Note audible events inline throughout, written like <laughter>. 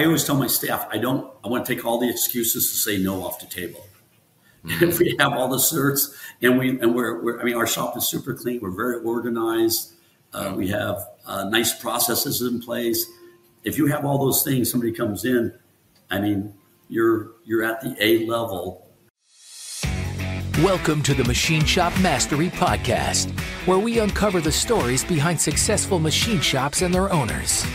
I always tell my staff, I don't, I want to take all the excuses to say no off the table. Mm-hmm. <laughs> if we have all the certs and we, and we're, we're, I mean, our shop is super clean. We're very organized. Uh, we have uh, nice processes in place. If you have all those things, somebody comes in, I mean, you're, you're at the A level. Welcome to the Machine Shop Mastery Podcast, where we uncover the stories behind successful machine shops and their owners.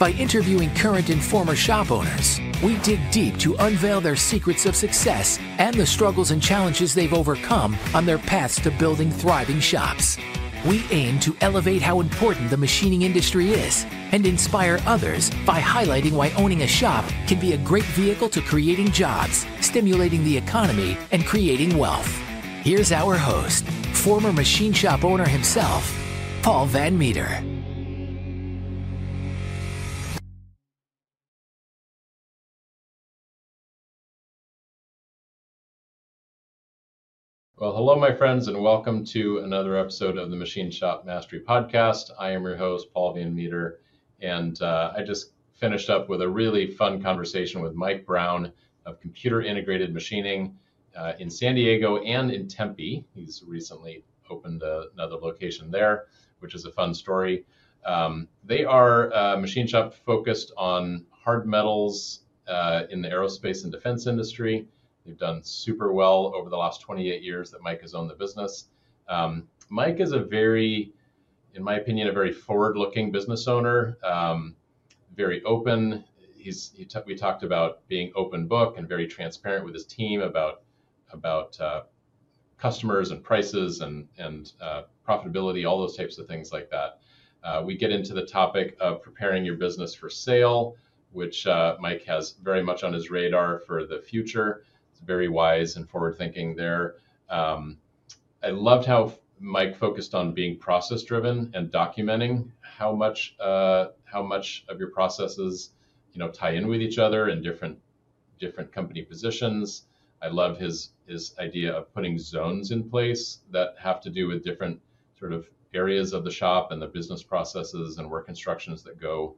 By interviewing current and former shop owners, we dig deep to unveil their secrets of success and the struggles and challenges they've overcome on their paths to building thriving shops. We aim to elevate how important the machining industry is and inspire others by highlighting why owning a shop can be a great vehicle to creating jobs, stimulating the economy, and creating wealth. Here's our host, former machine shop owner himself, Paul Van Meter. Well, hello, my friends, and welcome to another episode of the Machine Shop Mastery Podcast. I am your host, Paul Van Meter, and uh, I just finished up with a really fun conversation with Mike Brown of Computer Integrated Machining uh, in San Diego and in Tempe. He's recently opened a, another location there, which is a fun story. Um, they are a machine shop focused on hard metals uh, in the aerospace and defense industry. They've done super well over the last 28 years that Mike has owned the business. Um, Mike is a very, in my opinion, a very forward-looking business owner. Um, very open. He's he t- we talked about being open book and very transparent with his team about about uh, customers and prices and and uh, profitability, all those types of things like that. Uh, we get into the topic of preparing your business for sale, which uh, Mike has very much on his radar for the future very wise and forward thinking there. Um, I loved how Mike focused on being process driven and documenting how much uh, how much of your processes you know tie in with each other in different different company positions. I love his his idea of putting zones in place that have to do with different sort of areas of the shop and the business processes and work instructions that go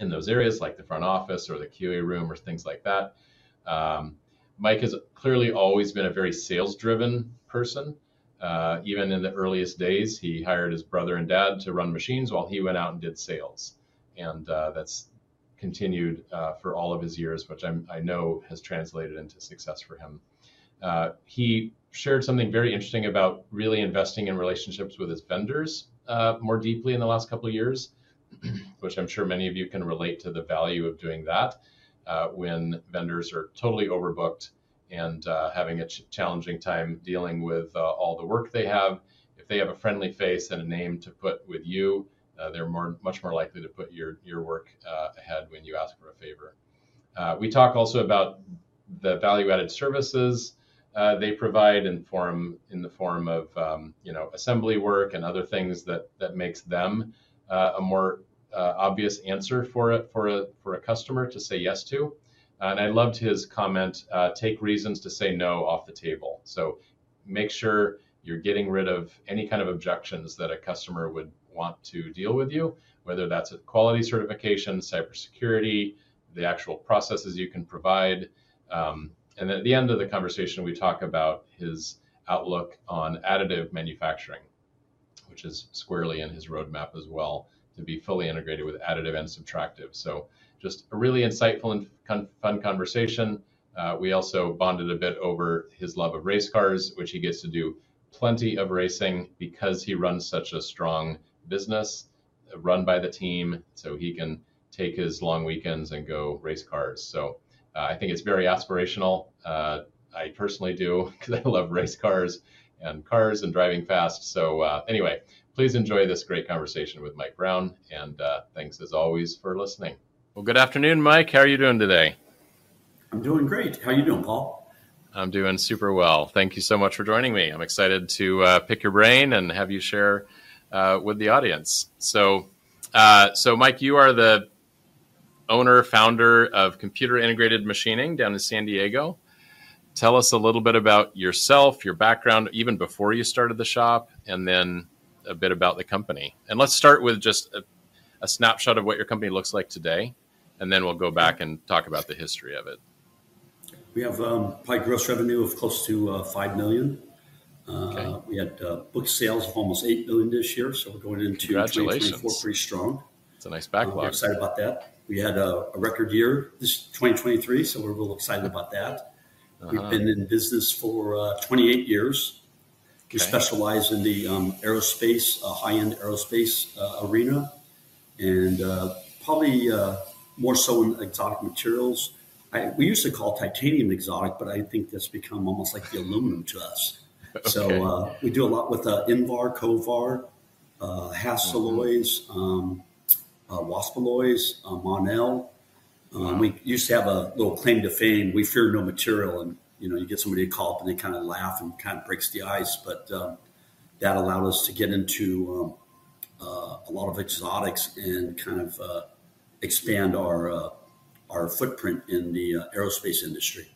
in those areas, like the front office or the QA room or things like that. Um, Mike has clearly always been a very sales driven person. Uh, even in the earliest days, he hired his brother and dad to run machines while he went out and did sales. And uh, that's continued uh, for all of his years, which I'm, i know has translated into success for him. Uh, he shared something very interesting about really investing in relationships with his vendors uh, more deeply in the last couple of years, <clears throat> which I'm sure many of you can relate to the value of doing that uh, when vendors are totally overbooked and uh, having a ch- challenging time dealing with uh, all the work they have. If they have a friendly face and a name to put with you, uh, they're more, much more likely to put your, your work uh, ahead when you ask for a favor. Uh, we talk also about the value-added services they provide in form in the form of um, you know assembly work and other things that that makes them a more uh, obvious answer for a, for a for a customer to say yes to. And I loved his comment: uh, take reasons to say no off the table. So make sure you're getting rid of any kind of objections that a customer would want to deal with you, whether that's a quality certification, cybersecurity, the actual processes you can provide. Um, and at the end of the conversation, we talk about his outlook on additive manufacturing, which is squarely in his roadmap as well to be fully integrated with additive and subtractive. So just a really insightful and fun conversation. Uh, we also bonded a bit over his love of race cars, which he gets to do plenty of racing because he runs such a strong business uh, run by the team. So he can take his long weekends and go race cars. So uh, I think it's very aspirational. Uh, I personally do <laughs> because I love race cars and cars and driving fast. So uh, anyway, please enjoy this great conversation with Mike Brown. And uh, thanks as always for listening. Well, good afternoon, Mike. How are you doing today? I'm doing great. How are you doing, Paul? I'm doing super well. Thank you so much for joining me. I'm excited to uh, pick your brain and have you share uh, with the audience. So, uh, so Mike, you are the owner founder of Computer Integrated Machining down in San Diego. Tell us a little bit about yourself, your background, even before you started the shop, and then a bit about the company. And let's start with just a, a snapshot of what your company looks like today, and then we'll go back and talk about the history of it. We have um, probably gross revenue of close to uh, five million. Uh, okay. We had uh, book sales of almost eight million this year, so we're going into 2024 pretty strong. It's a nice backlog. we're excited about that. We had a, a, record year this 2023, so we're real excited about that. Uh-huh. We've been in business for uh, 28 years. We specialize in the um, aerospace, uh, high-end aerospace uh, arena, and uh, probably uh, more so in exotic materials. I, we used to call titanium exotic, but I think that's become almost like the aluminum to us. <laughs> Okay. So uh, we do a lot with uh, Invar, Kovar, uh, Hastelloys, mm-hmm. um, uh, Waspaloys, uh, Monel. Um, wow. We used to have a little claim to fame. We fear no material, and you know, you get somebody to call up and they kind of laugh and kind of breaks the ice. But um, that allowed us to get into um, uh, a lot of exotics and kind of uh, expand our uh, our footprint in the uh, aerospace industry.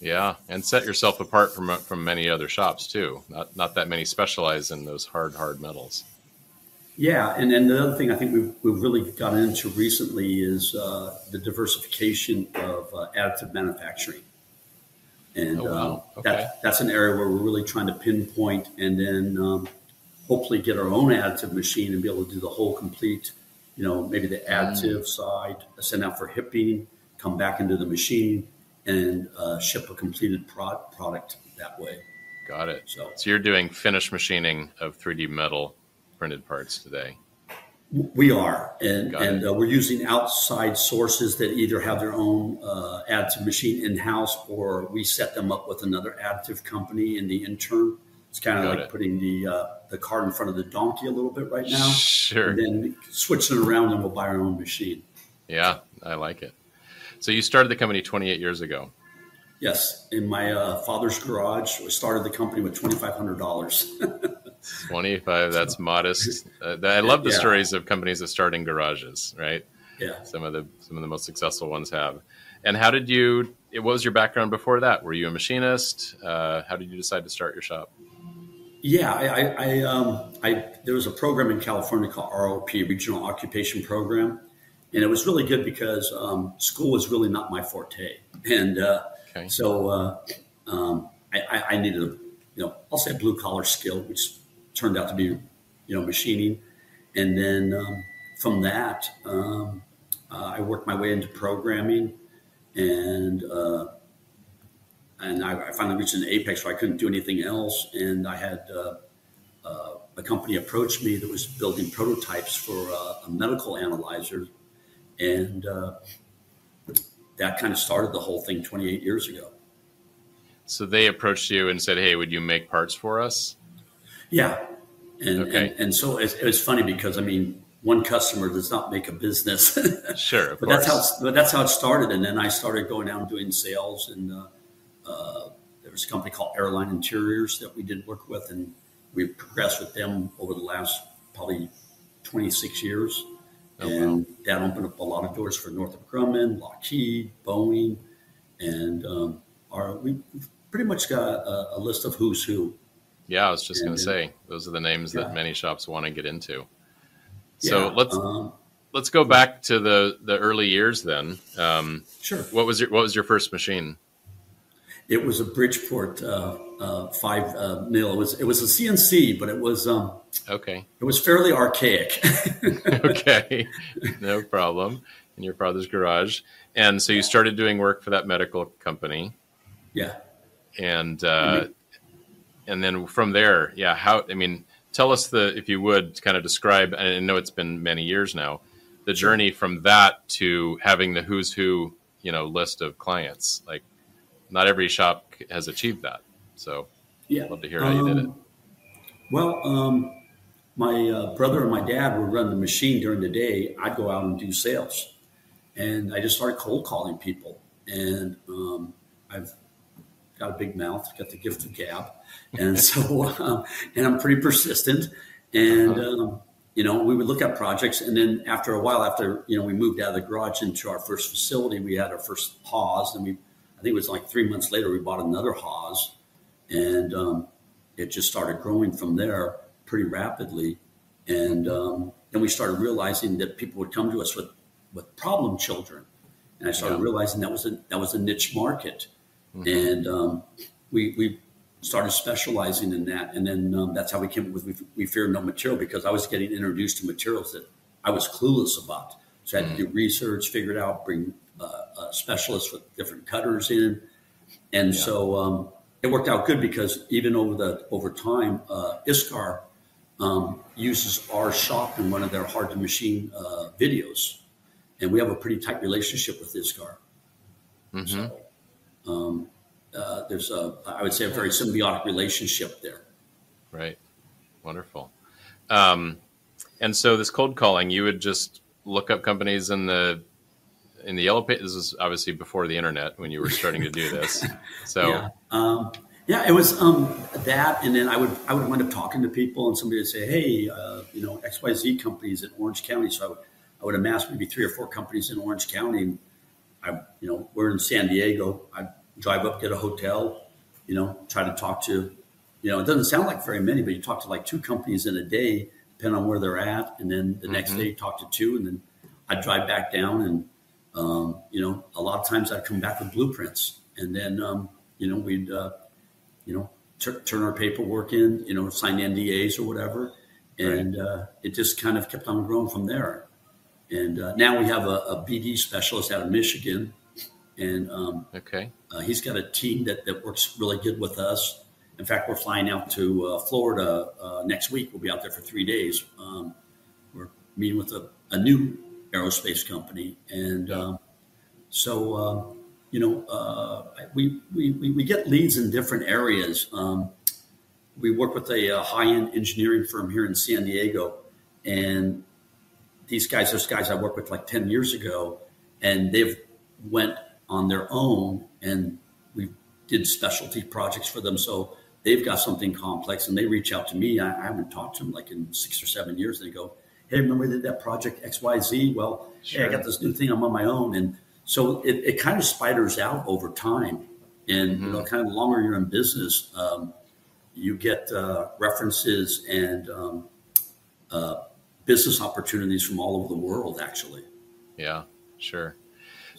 Yeah, and set yourself apart from from many other shops too. Not not that many specialize in those hard hard metals. Yeah, and then the other thing I think we've, we've really gotten into recently is uh, the diversification of uh, additive manufacturing. And oh, wow. Uh, okay. that, that's an area where we're really trying to pinpoint and then um, hopefully get our own additive machine and be able to do the whole complete, you know, maybe the additive mm. side, send out for hipping, come back into the machine and uh, ship a completed pro- product that way. Got it. So, so you're doing finished machining of 3D metal printed parts today. We are, and and uh, we're using outside sources that either have their own uh, additive machine in house, or we set them up with another additive company in the intern. It's kind of Got like it. putting the uh, the cart in front of the donkey a little bit right now. Sure. And then switching it around, and we'll buy our own machine. Yeah, I like it. So you started the company 28 years ago. Yes, in my uh, father's garage. We started the company with twenty five hundred dollars. <laughs> 25 that's modest. <laughs> Uh, i love the yeah. stories of companies that start in garages right? Yeah. Some of the some of the most successful ones have. And how did you what was your background before that? Were you a machinist? Uh, how did you decide to start your shop? Yeah i i, I, um, I there was a program in california called rop regional occupation program. And it was really good because um, school was really not my forte. And uh, okay. so uh, um, I, I needed a you know i'll say blue collar skill which turned out to be, you know, machining. And then um, from that, um, uh, I worked my way into programming, and uh, and I, I, finally reached an apex where I couldn't do anything else. And I had uh, uh a company approach me that was building prototypes for uh, a medical analyzer, and uh, that kind of started the whole thing 28 years ago. So they approached you and said, "Hey, would you make parts for us?" Yeah, and okay. and, and so it's, it, was funny because I mean, one customer does not make a business. <laughs> sure, but that's how but that's how it started. And then I started going out and doing sales, and uh, uh, there was a company called Airline Interiors that we did work with, and we progressed with them over the last probably 26 years. Oh, and wow. that opened up a lot of doors for Northrop Grumman, Lockheed, Boeing, and um, our, we pretty much got a, a list of who's who yeah, I was just going to say those are the names yeah. that many shops want to get into. So yeah, let's um, let's go back to the the early years then. Um, sure. What was your What was your first machine? It was a Bridgeport uh, uh, five uh, mill. It was it was a CNC, but it was um, okay. It was fairly archaic. <laughs> <laughs> okay, no problem. In your father's garage, and so you started doing work for that medical company. Yeah. And uh, and then from there, yeah, how? I mean, tell us the if you would kind of describe. I know it's been many years now, the journey from that to having the who's who, you know, list of clients. Like, not every shop has achieved that. So, yeah, I'd love to hear how um, you did it. Um, well, um, my uh, brother and my dad would run the machine during the day. I'd go out and do sales, and I just started cold calling people. And um, I've got a big mouth, got the gift of gab and so <laughs> um, and I'm pretty persistent. And uh-huh. um, you know, we would look at projects, and then after a while, after you know, we moved out of the garage into our first facility, we had our first Haas, and we I think it was like three months later we bought another Haas, and um, it just started growing from there pretty rapidly. And um, then we started realizing that people would come to us with with problem children, and I started Yeah. realizing that was a that was a niche market, Mm-hmm. and um, we we started specializing in that, and then um, that's how we came up with we, we fear no material because I was getting introduced to materials that I was clueless about, so I had to Mm-hmm. do research, figure it out, bring uh, uh, specialists with different cutters in, and Yeah. so um, it worked out good because even over the over time, uh, Iscar um, uses our shop in one of their hard to machine uh, videos, and we have a pretty tight relationship with Iscar. Mhm. So um, uh, there's a I would say a very symbiotic relationship there. Right. Wonderful. Um, and so this cold calling, you would just look up companies in the in the yellow page. This is obviously before the internet when you were starting to do this. <laughs> So Yeah. Um, yeah, it was um, that, and then I would I would wind up talking to people, and somebody would say, "Hey, uh, you know, X Y Z companies in Orange County." So I would, I would amass maybe three or four companies in Orange County. I, you know, we're in San Diego. I drive up, get a hotel, you know, try to talk to, you know, it doesn't sound like very many, but you talk to like two companies in a day, depending on where they're at, and then the next Mhm. day talk to two, and then I'd drive back down, and um, you know, a lot of times I'd come back with blueprints, and then um, you know we'd uh, you know tur turn our paperwork in, you know, sign NDAs or whatever, and uh, it just kind of kept on growing from there. And uh, now we have a, a BD specialist out of Michigan, and um, okay. uh, he's got a team that, that works really good with us. In fact, we're flying out to uh, Florida uh, next week. We'll be out there for three days. Um, we're meeting with a, a new aerospace company, and um, so uh, you know uh, we, we we we get leads in different areas. Um, we work with a, uh high-end engineering firm here in San Diego, and these guys, those guys I worked with like ten years ago, and they've went on their own, and we did specialty projects for them. So they've got something complex, and they reach out to me. I, I haven't talked to them like in six or seven years. They go, "Hey, remember we did that project X Y Z? Well, hey, I got this new thing. I'm on my own." And so it, it kind of spiders out over time, and you know, kind of the longer you're in business, um, you get uh, references and um, uh, business opportunities from all over the world. Actually, Yeah, sure.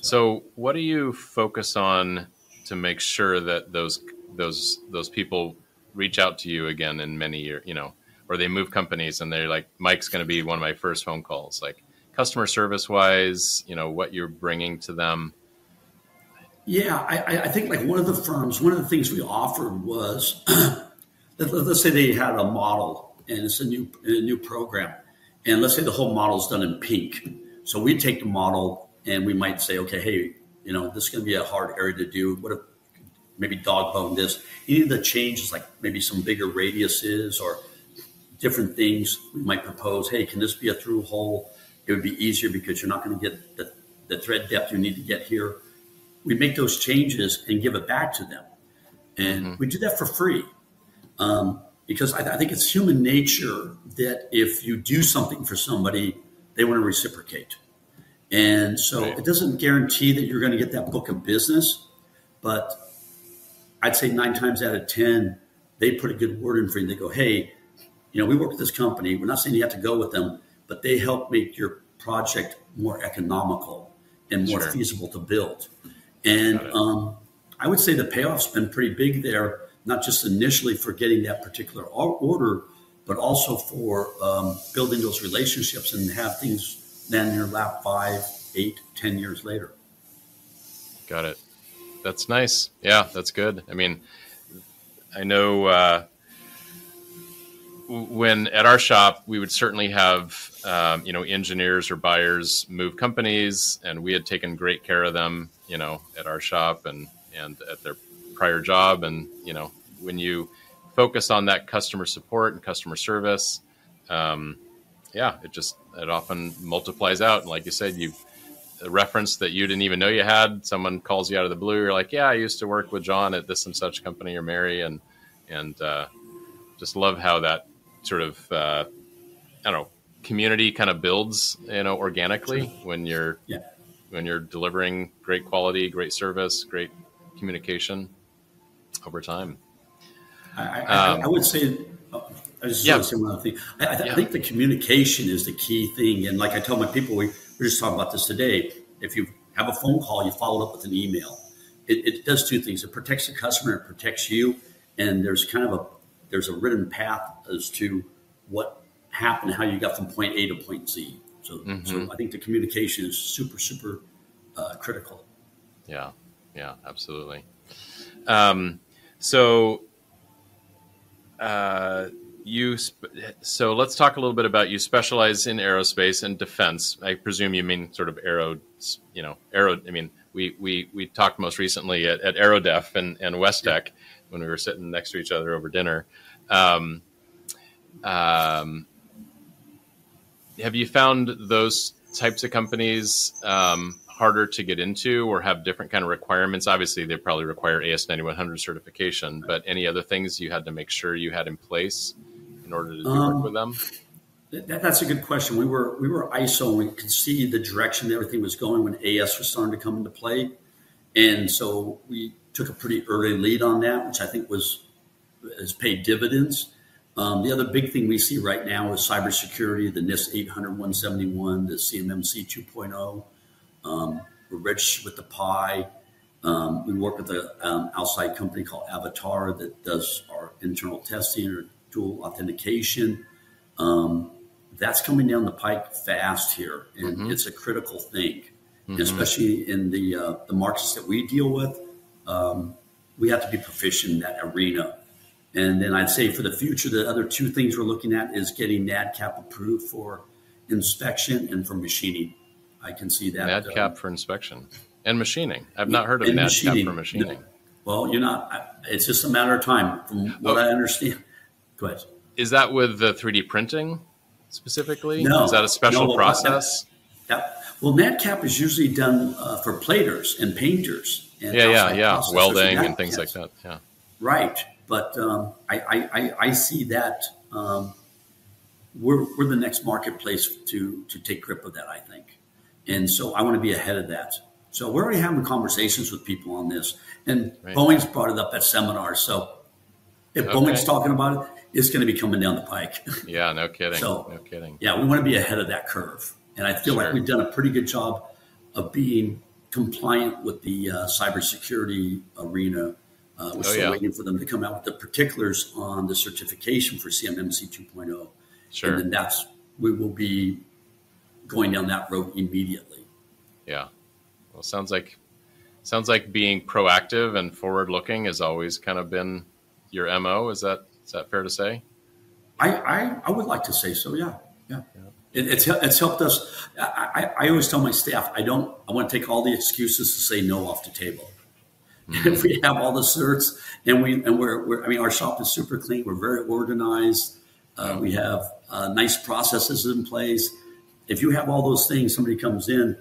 So, what do you focus on to make sure that those those those people reach out to you again in many years? You know, or they move companies and they're like, Mike's going to be one of my first phone calls. Like customer service wise, you know, what you're bringing to them. Yeah, I, I- think like one of the firms, one of the things we offered was, <clears throat> let, us say they had a model and it's a new a new program, and let's say the whole model is done in pink. So we take the model and we might say, okay, hey, you know, this is going to be a hard area to do. What if maybe dog bone this? Any of the changes, like maybe some bigger radiuses or different things we might propose. Hey, can this be a through hole? It would be easier because you're not going to get the, the thread depth you need to get here we make those changes and give it back to them. And we do that for free um, because I, I think it's human nature that if you do something for somebody, they want to reciprocate. And so Right. it doesn't guarantee that you're going to get that book of business, but I'd say nine times out of 10, they put a good word in for you. They go, hey, you know, we work with this company. We're not saying you have to go with them, but they help make your project more economical and more Sure. feasible to build. And um, I would say the payoff's been pretty big there, not just initially for getting that particular order, but also for um, building those relationships and have things in your lap five, eight, ten years later. Got it. That's nice. Yeah, that's good. I mean, I know uh, when at our shop we would certainly have um, you know engineers or buyers move companies, and we had taken great care of them, you know, at our shop and and at their prior job, and you know when you focus on that customer support and customer service, um, yeah, it just it often multiplies out, and like you said, you a reference that you didn't even know you had. Someone calls you out of the blue. You're like, yeah, I used to work with John at this and such company or Mary, and and uh, just love how that sort of uh, I don't know community kind of builds, you know, organically when you're Yeah. when you're delivering great quality, great service, great communication over time. I, I, Um, I would say, uh, I just Yeah. want to say one other thing. I, I, th- Yeah. I think the communication is the key thing. And like I tell my people, we were just talking about this today. If you've a phone call, you follow it up with an email. It, it does two things. It protects the customer, it protects you, and there's kind of a there's a written path as to what happened, how you got from point A to point Z. So, mm-hmm. so I think the communication is super, super uh, critical. Yeah, yeah, absolutely. Um, so, uh, you so let's talk a little bit about you specialize in aerospace and defense. I presume you mean sort of aero, you know, aero. I mean, we we we talked most recently at, at Aerodef and and when we were sitting next to each other over dinner. Um, um, have you found those types of companies um, harder to get into or have different kind of requirements? Obviously, they probably require AS9100 certification, but any other things you had to make sure you had in place in order to do um, work with them? That, that's a good question. We were we were ISO and we could see the direction everything was going when AS was starting to come into play, and so we took a pretty early lead on that, which I think was has paid dividends. Um, the other big thing we see right now is cybersecurity, the NIST 800 171, the CMMC 2.0. Um, we're registered with the PI. Um, we work with an um, outside company called Avatar that does our internal testing or authentication. Um, that's coming down the pike fast here, and mm-hmm. it's a critical thing, mm-hmm. especially in the uh, the markets that we deal with. Um, we have to be proficient in that arena and then I'd say for the future, the other two things we're looking at is getting NADCAP approved for inspection and for machining. I can see that. NADCAP um, for inspection and machining. I've not heard of NADCAP machining. for machining. Well, you're not. It's just a matter of time, from what I understand. Go ahead. Is that with the 3D printing specifically? No. Is that a special no, process? Yeah. Well, NADCAP is usually done uh, for platers and painters. And yeah, yeah, yeah. Welding and things like that. Yeah. Right. But um, I, I, I, see that um, we're, we're the next marketplace to, to take grip of that, I think. And so I want to be ahead of that. So we're already having conversations with people on this. And right. Boeing's brought it up at seminars. So if okay. Boeing's talking about it, it's going to be coming down the pike. <laughs> Yeah, no kidding. so, no kidding. Yeah, we want to be ahead of that curve. And I feel sure. like we've done a pretty good job of being compliant with the uh, cybersecurity arena uh, we're oh, still yeah. waiting for them to come out with the particulars on the certification for CMMC 2.0. Sure. And then that's, we will be going down that road immediately. Yeah. Well, sounds like, sounds like being proactive and forward looking has always kind of been your MO. Is that, is that fair to say? I, I, I would like to say so. Yeah. Yeah. yeah. It, it's, it's helped us. I, I, I always tell my staff, I don't, I want to take all the excuses to say no off the table Mm-hmm. If we have all the certs and we and we're, we're, I mean our shop is super clean. We're very organized. Uh, we have uh, nice processes in place. If you have all those things, somebody comes in.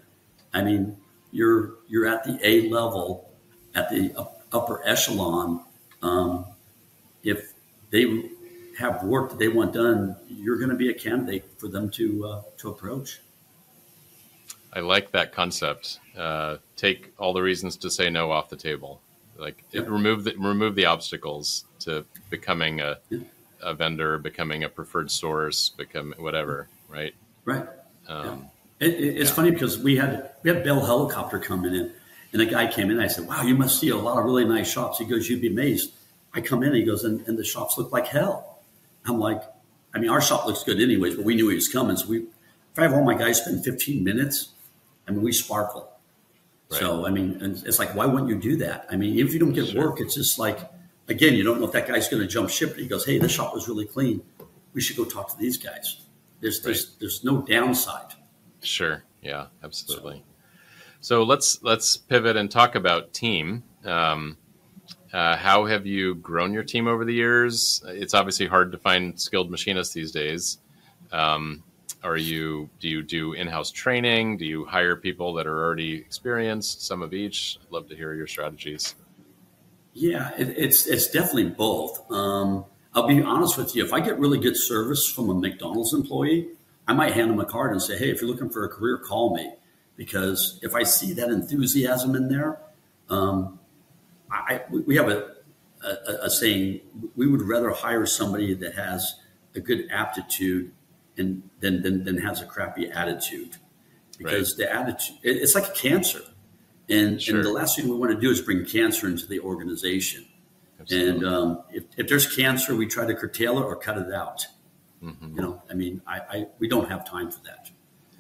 I mean, you're you're at the A level, at the upper echelon. Um, if they have work that they want done, you're going to be a candidate for them to uh, to approach. I like that concept. Uh, take all the reasons to say no off the table. Like it, remove the remove the obstacles to becoming a, a vendor, becoming a preferred source, become whatever. Right. Right. Um, yeah. it, it, it's yeah. funny because we had we had Bell Helicopter coming in, and a guy came in. I said, "Wow, you must see a lot of really nice shops." He goes, "You'd be amazed." I come in, and he goes, and, and the shops look like hell. I'm like, I mean, our shop looks good anyways, but we knew he was coming, so we. If I have all my guys spend 15 minutes I mean, we sparkle. Right. So, I mean, it's like, why wouldn't you do that? I mean, if you don't get sure. work, it's just like, again, you don't know if that guy's going to jump ship. He goes, hey, this shop was really clean. We should go talk to these guys. There's, right. there's, there's no downside. Sure. Yeah, absolutely. So, so let's, let's pivot and talk about team. Um, uh, how have you grown your team over the years? It's obviously hard to find skilled machinists these days. Um, are you do you do in-house training? Do you hire people that are already experienced some of each? I'd love to hear your strategies. Yeah it, it's it's definitely both. Um, i'll be honest with you if i get really good service from a mcdonald's employee i might hand them a card and say hey if you're looking for a career call me. Because if i see that enthusiasm in there um, I, we have a, a, a saying we would rather hire somebody that has a good aptitude and then then then has a crappy attitude because right. the attitude it's like a cancer And, Sure. and the last thing we want to do is bring cancer into the organization. Absolutely. And um, if, if there's cancer, we try to curtail it or cut it out. Mhm. You know, I mean, I, I we don't have time for that.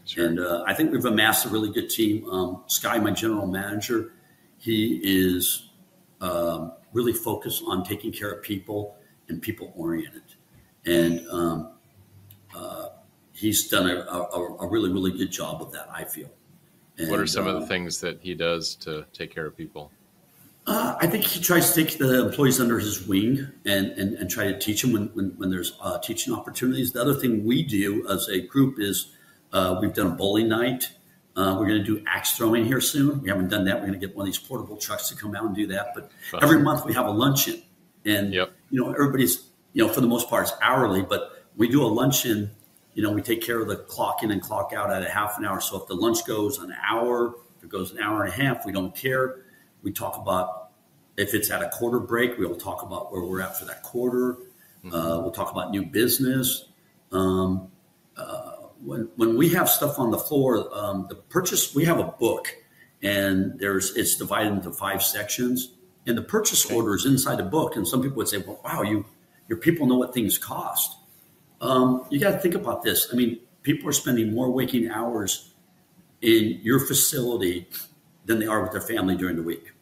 Sure. And uh, I think we've amassed a really good team. Um, Sky, my general manager, he is um, really focus on taking care of people and people oriented. And um, uh, he's done a, a, a really, really good job of that, I feel. what are And, some of uh, the things that he does to take care of people? Uh, I think he tries to take the employees under his wing and, and, and try to teach them when, when, when there's uh, teaching opportunities. The other thing we do as a group is uh, we've done a bowling night. Uh, we're going to do axe throwing here soon. We haven't done that. We're going to get one of these portable trucks to come out and do that. But Fun. every month we have a luncheon, and Yep. you know everybody's you know for the most part it's hourly, but we do a luncheon. You know we take care of the clock in and clock out at a half an hour. So if the lunch goes an hour, if it goes an hour and a half, we don't care. We talk about if it's at a quarter break, we'll talk about where we're at for that quarter. Uh, we'll talk about new business. Um, uh, when, when we have stuff on the floor, um, the purchase, we have a book and there's, it's divided into five sections and the purchase order is inside the book. And some people would say, well, wow, you, your people know what things cost. Um, you got to think about this. I mean, people are spending more waking hours in your facility than they are with their family during the week.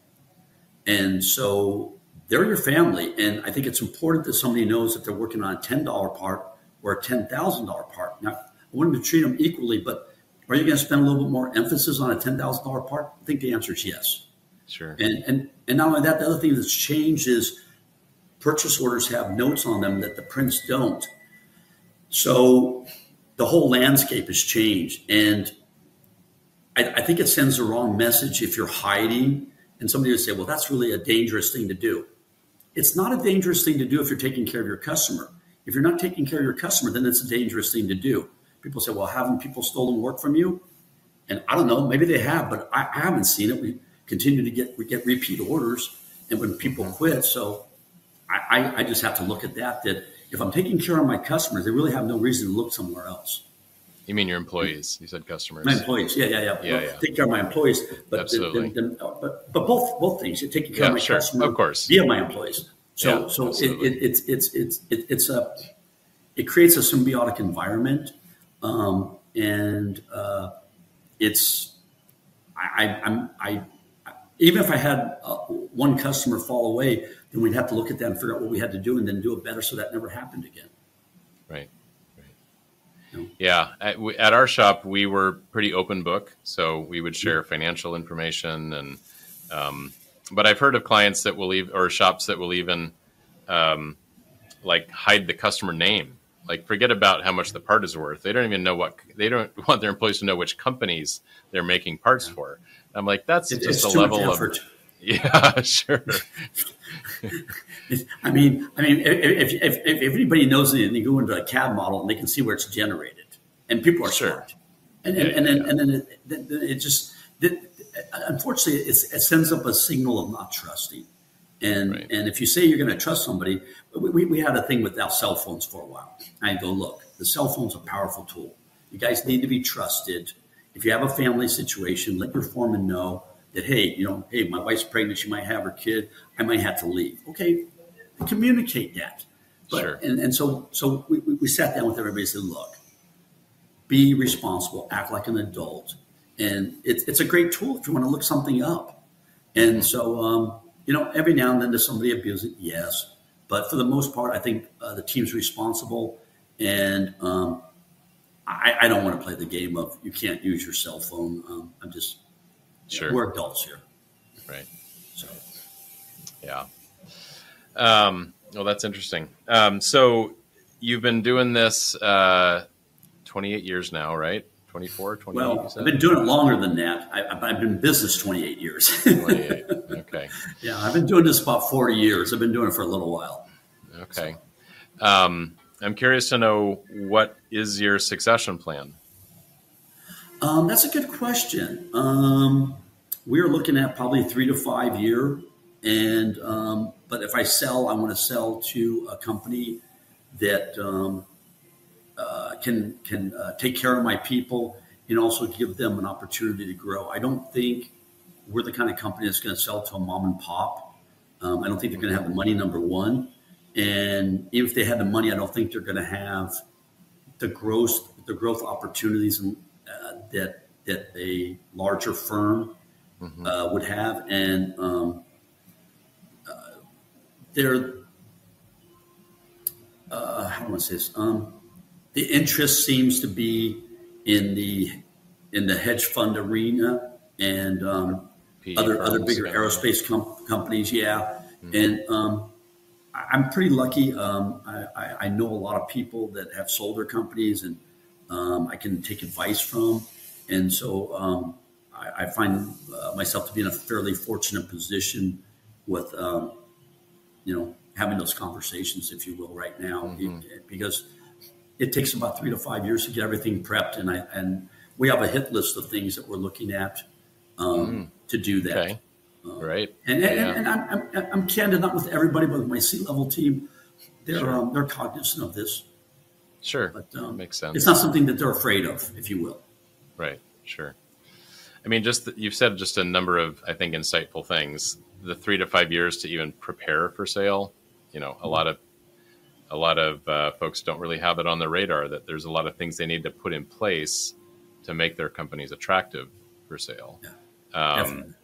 And so they're your family. And I think it's important that somebody knows that they're working on a $10 part or a $10,000 part. Now, I want them to treat them equally, but are you going to spend a little bit more emphasis on a $10,000 part? I think the answer is yes. Sure. And, and, and not only that, the other thing that's changed is purchase orders have notes on them that the prints don't. So the whole landscape has changed. And I, I think it sends the wrong message if you're hiding and somebody would say, well, that's really a dangerous thing to do. It's not a dangerous thing to do if you're taking care of your customer. If you're not taking care of your customer, then it's a dangerous thing to do. People say, well, haven't people stolen work from you? And I don't know, maybe they have, but I, I haven't seen it. We continue to get we get repeat orders, and when people mm-hmm. quit, so I, I, I just have to look at that. That if I'm taking care of my customers, they really have no reason to look somewhere else. You mean your employees? You said customers. My employees, yeah, yeah, yeah. Yeah, yeah. Take care of my employees, but Absolutely. then- then- but but both both things. You're taking care Yeah, of my sure, customer, of course. via my employees. So Yeah, so it, it, it's it's it's it, it's a it creates a symbiotic environment, um, and uh, it's I, I I'm I even if I had uh, one customer fall away, then we'd have to look at that and figure out what we had to do, and then do it better so that never happened again. Right. Yeah. At, we- at our shop, we were pretty open book, so we would share financial information, and um, but I've heard of clients that will even or shops that will even um, like hide the customer name. Like forget about how much the part is worth. They don't even know what they don't <laughs> want their employees to know which companies they're making parts for. I'm like, that's It- just a level of effort. <laughs> yeah, sure, <laughs> I mean, I mean, if, if, if, everybody knows it and you go into a CAD model and they can see where it's generated, and people are Sure. smart, and, and, Yeah, and then yeah. and then it, then it just, that- unfortunately, it's, it sends up a signal of not trusting. And Right. and if you say you're going to trust somebody, we, we, had a thing with our cell phones for a while. I go, look, the cell phone's a powerful tool. You guys need to be trusted. If you have a family situation, let your foreman know that, hey, you know, hey, my wife's pregnant, she might have her kid, I might have to leave. Okay, communicate that. But, Sure. And, and so so we, we sat down with everybody and said, look, be responsible, act like an adult. And it's, it's a great tool if you want to look something up. And so, um, you know, every now and then does somebody abuse it? Yes. But for the most part, I think uh, the team's responsible. And um, I, I don't want to play the game of you can't use your cell phone. Um, I'm just, sure, we're adults here. right. So, Yeah. Um, well, that's interesting. Um, so you've been doing this uh, 28 years now, right? 24, 28, well. I've been doing it longer than that. I, I've I've been in business 28 years. 28. <laughs> Okay. yeah, I've been doing this about 40 years. I've been doing it for a little while. Okay. Um, I'm curious to know what is your succession plan? Um, that's a good question. Um, we're looking at probably three to five year, and um, but if I sell, I want to sell to a company that um, uh, can can uh, take care of my people and also give them an opportunity to grow. I don't think we're the kind of company that's going to sell to a mom and pop. Um, I don't think they're going to have the money. Number one, and if they had the money, I don't think they're going to have the growth the growth opportunities and, uh, that that a larger firm mm-hmm. uh, would have, and um, uh, they're uh, how do I say this? Um, the interest seems to be in the in the hedge fund arena and um, other other bigger aerospace com- companies. Yeah, mm-hmm. and um, I'm pretty lucky. Um, I, I, I, know a lot of people that have sold their companies, and um, I can take advice from. And so um, I, I, find uh, myself to be in a fairly fortunate position with, um, you know, having those conversations, if you will, right now, mm-hmm. because it takes about three to five years to get everything prepped, and I and we have a hit list of things that we're looking at um, mm. to do that. Okay. Uh, right. And, and, yeah. and I'm, I'm, I'm, candid, not with everybody, but with my C level team, they're sure. um, they're cognizant of this. Sure, but um, makes sense. It's not something that they're afraid of, if you will. Right. Sure. I mean, just the, you've said just a number of I think insightful things. The three to five years to even prepare for sale. You know, a lot of a lot of uh, folks don't really have it on their radar that there's a lot of things they need to put in place to make their companies attractive for sale. Yeah, um,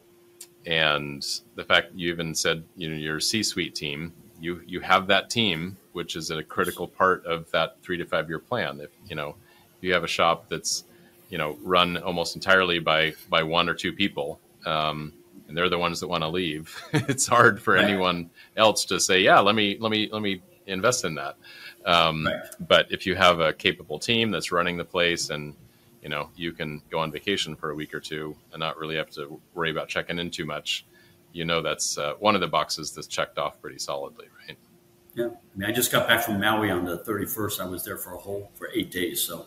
and the fact you even said you know your C-suite team, you you have that team, which is a critical part of that three to five year plan. If you know if you have a shop that's you know run almost entirely by by one or two people. Um, and they're the ones that want to leave. <laughs> it's hard for anyone else to say, "Yeah, let me let me let me invest in that." Um, right. But if you have a capable team that's running the place and you know you can go on vacation for a week or two and not really have to worry about checking in too much you know that's uh, one of the boxes that's checked off pretty solidly right? Yeah. I mean i just got back from maui on the 31st i was there for a whole for eight days so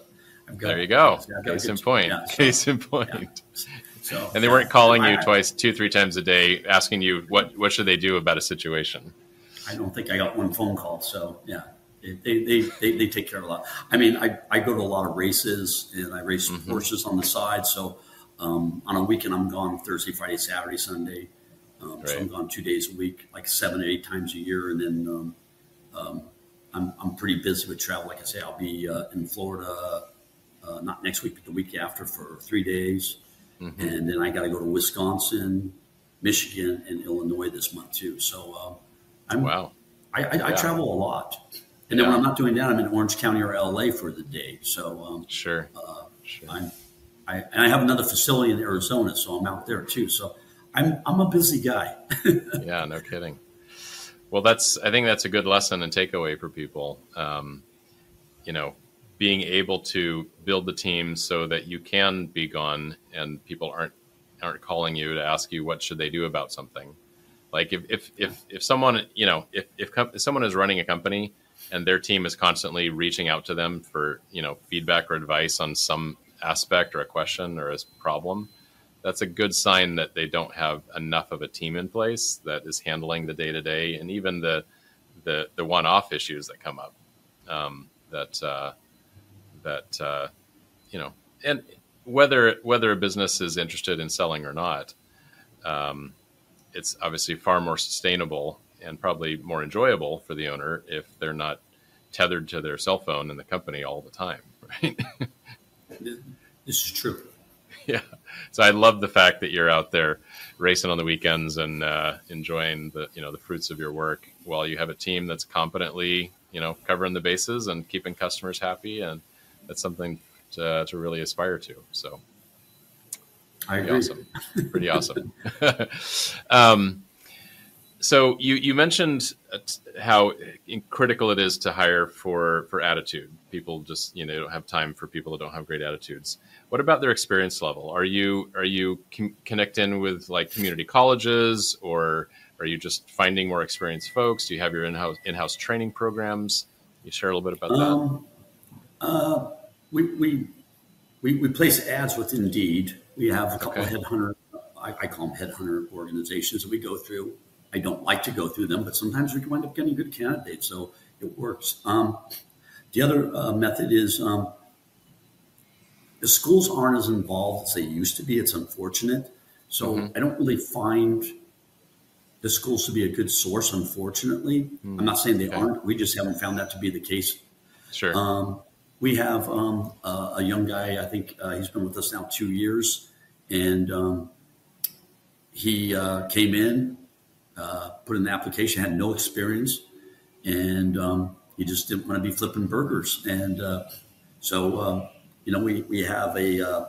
I've got, there you go. Case in point. Yeah, so, case in point. yeah. so, and they weren't calling you twice two three times a day asking you what what should they do about a situation i don't think i got one phone call so yeah they, they, they, they, take care of a lot. I mean, I, I go to a lot of races and I race mm-hmm. horses on the side. So um, on a weekend, I'm gone Thursday, Friday, Saturday, Sunday. Um, right. So I'm gone two days a week, like seven or eight times a year. And then um, um, I'm, I'm pretty busy with travel. Like I say, I'll be uh, in Florida, uh, not next week, but the week after for three days. Mm-hmm. And then I got to go to Wisconsin, Michigan, and Illinois this month too. So uh, I'm, wow. I, I, yeah. I travel a lot. And then yeah. when I'm not doing that, I'm in Orange County or LA for the day. So um, sure, uh, sure. I'm, I, and I have another facility in Arizona, so I'm out there too. So I'm I'm a busy guy. <laughs> yeah, no kidding. Well, that's I think that's a good lesson and takeaway for people. Um, you know, being able to build the team so that you can be gone and people aren't aren't calling you to ask you what should they do about something. Like if if if, if someone you know if, if, if someone is running a company and their team is constantly reaching out to them for you know feedback or advice on some aspect or a question or a problem that's a good sign that they don't have enough of a team in place that is handling the day to day and even the the the one off issues that come up um, that uh, that uh, you know and whether whether a business is interested in selling or not um, it's obviously far more sustainable and probably more enjoyable for the owner if they're not tethered to their cell phone in the company all the time, <laughs> right? this is true. Yeah. So I love the fact that you're out there racing on the weekends and uh, enjoying the you know the fruits of your work while you have a team that's competently you know covering the bases and keeping customers happy, and that's something to, to really aspire to. So. I agree. Awesome. Pretty awesome. <laughs> um, so you you mentioned uh, how critical it is to hire for for attitude. People just you know don't have time for people that don't have great attitudes. What about their experience level? Are you are you com- connecting with like community colleges, or are you just finding more experienced folks? Do you have your in house in house training programs? Can you share a little bit about um, that. Uh, we, we we we place ads with Indeed. We have a couple okay. of headhunter. I, I call them headhunter organizations that we go through I don't like to go through them, but sometimes we can wind up getting good candidates, so it works. Um, the other uh, method is um, the schools aren't as involved as they used to be. It's unfortunate. So mm-hmm. I don't really find the schools to be a good source, unfortunately. Mm-hmm. I'm not saying they okay. aren't. We just haven't found that to be the case. Sure. Um, we have um, uh, a young guy, I think uh, he's been with us now two years, and um, he uh, came in, uh, put in the application, had no experience, and um, he just didn't want to be flipping burgers. And uh, so, um, you know, we, we have a, uh,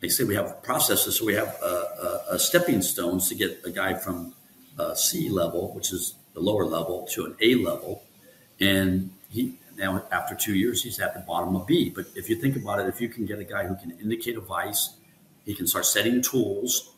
they say we have processes, so we have a, a, a stepping stones to get a guy from C level, which is the lower level, to an A level. And he now, after two years, he's at the bottom of B. But if you think about it, if you can get a guy who can indicate a vice, he can start setting tools,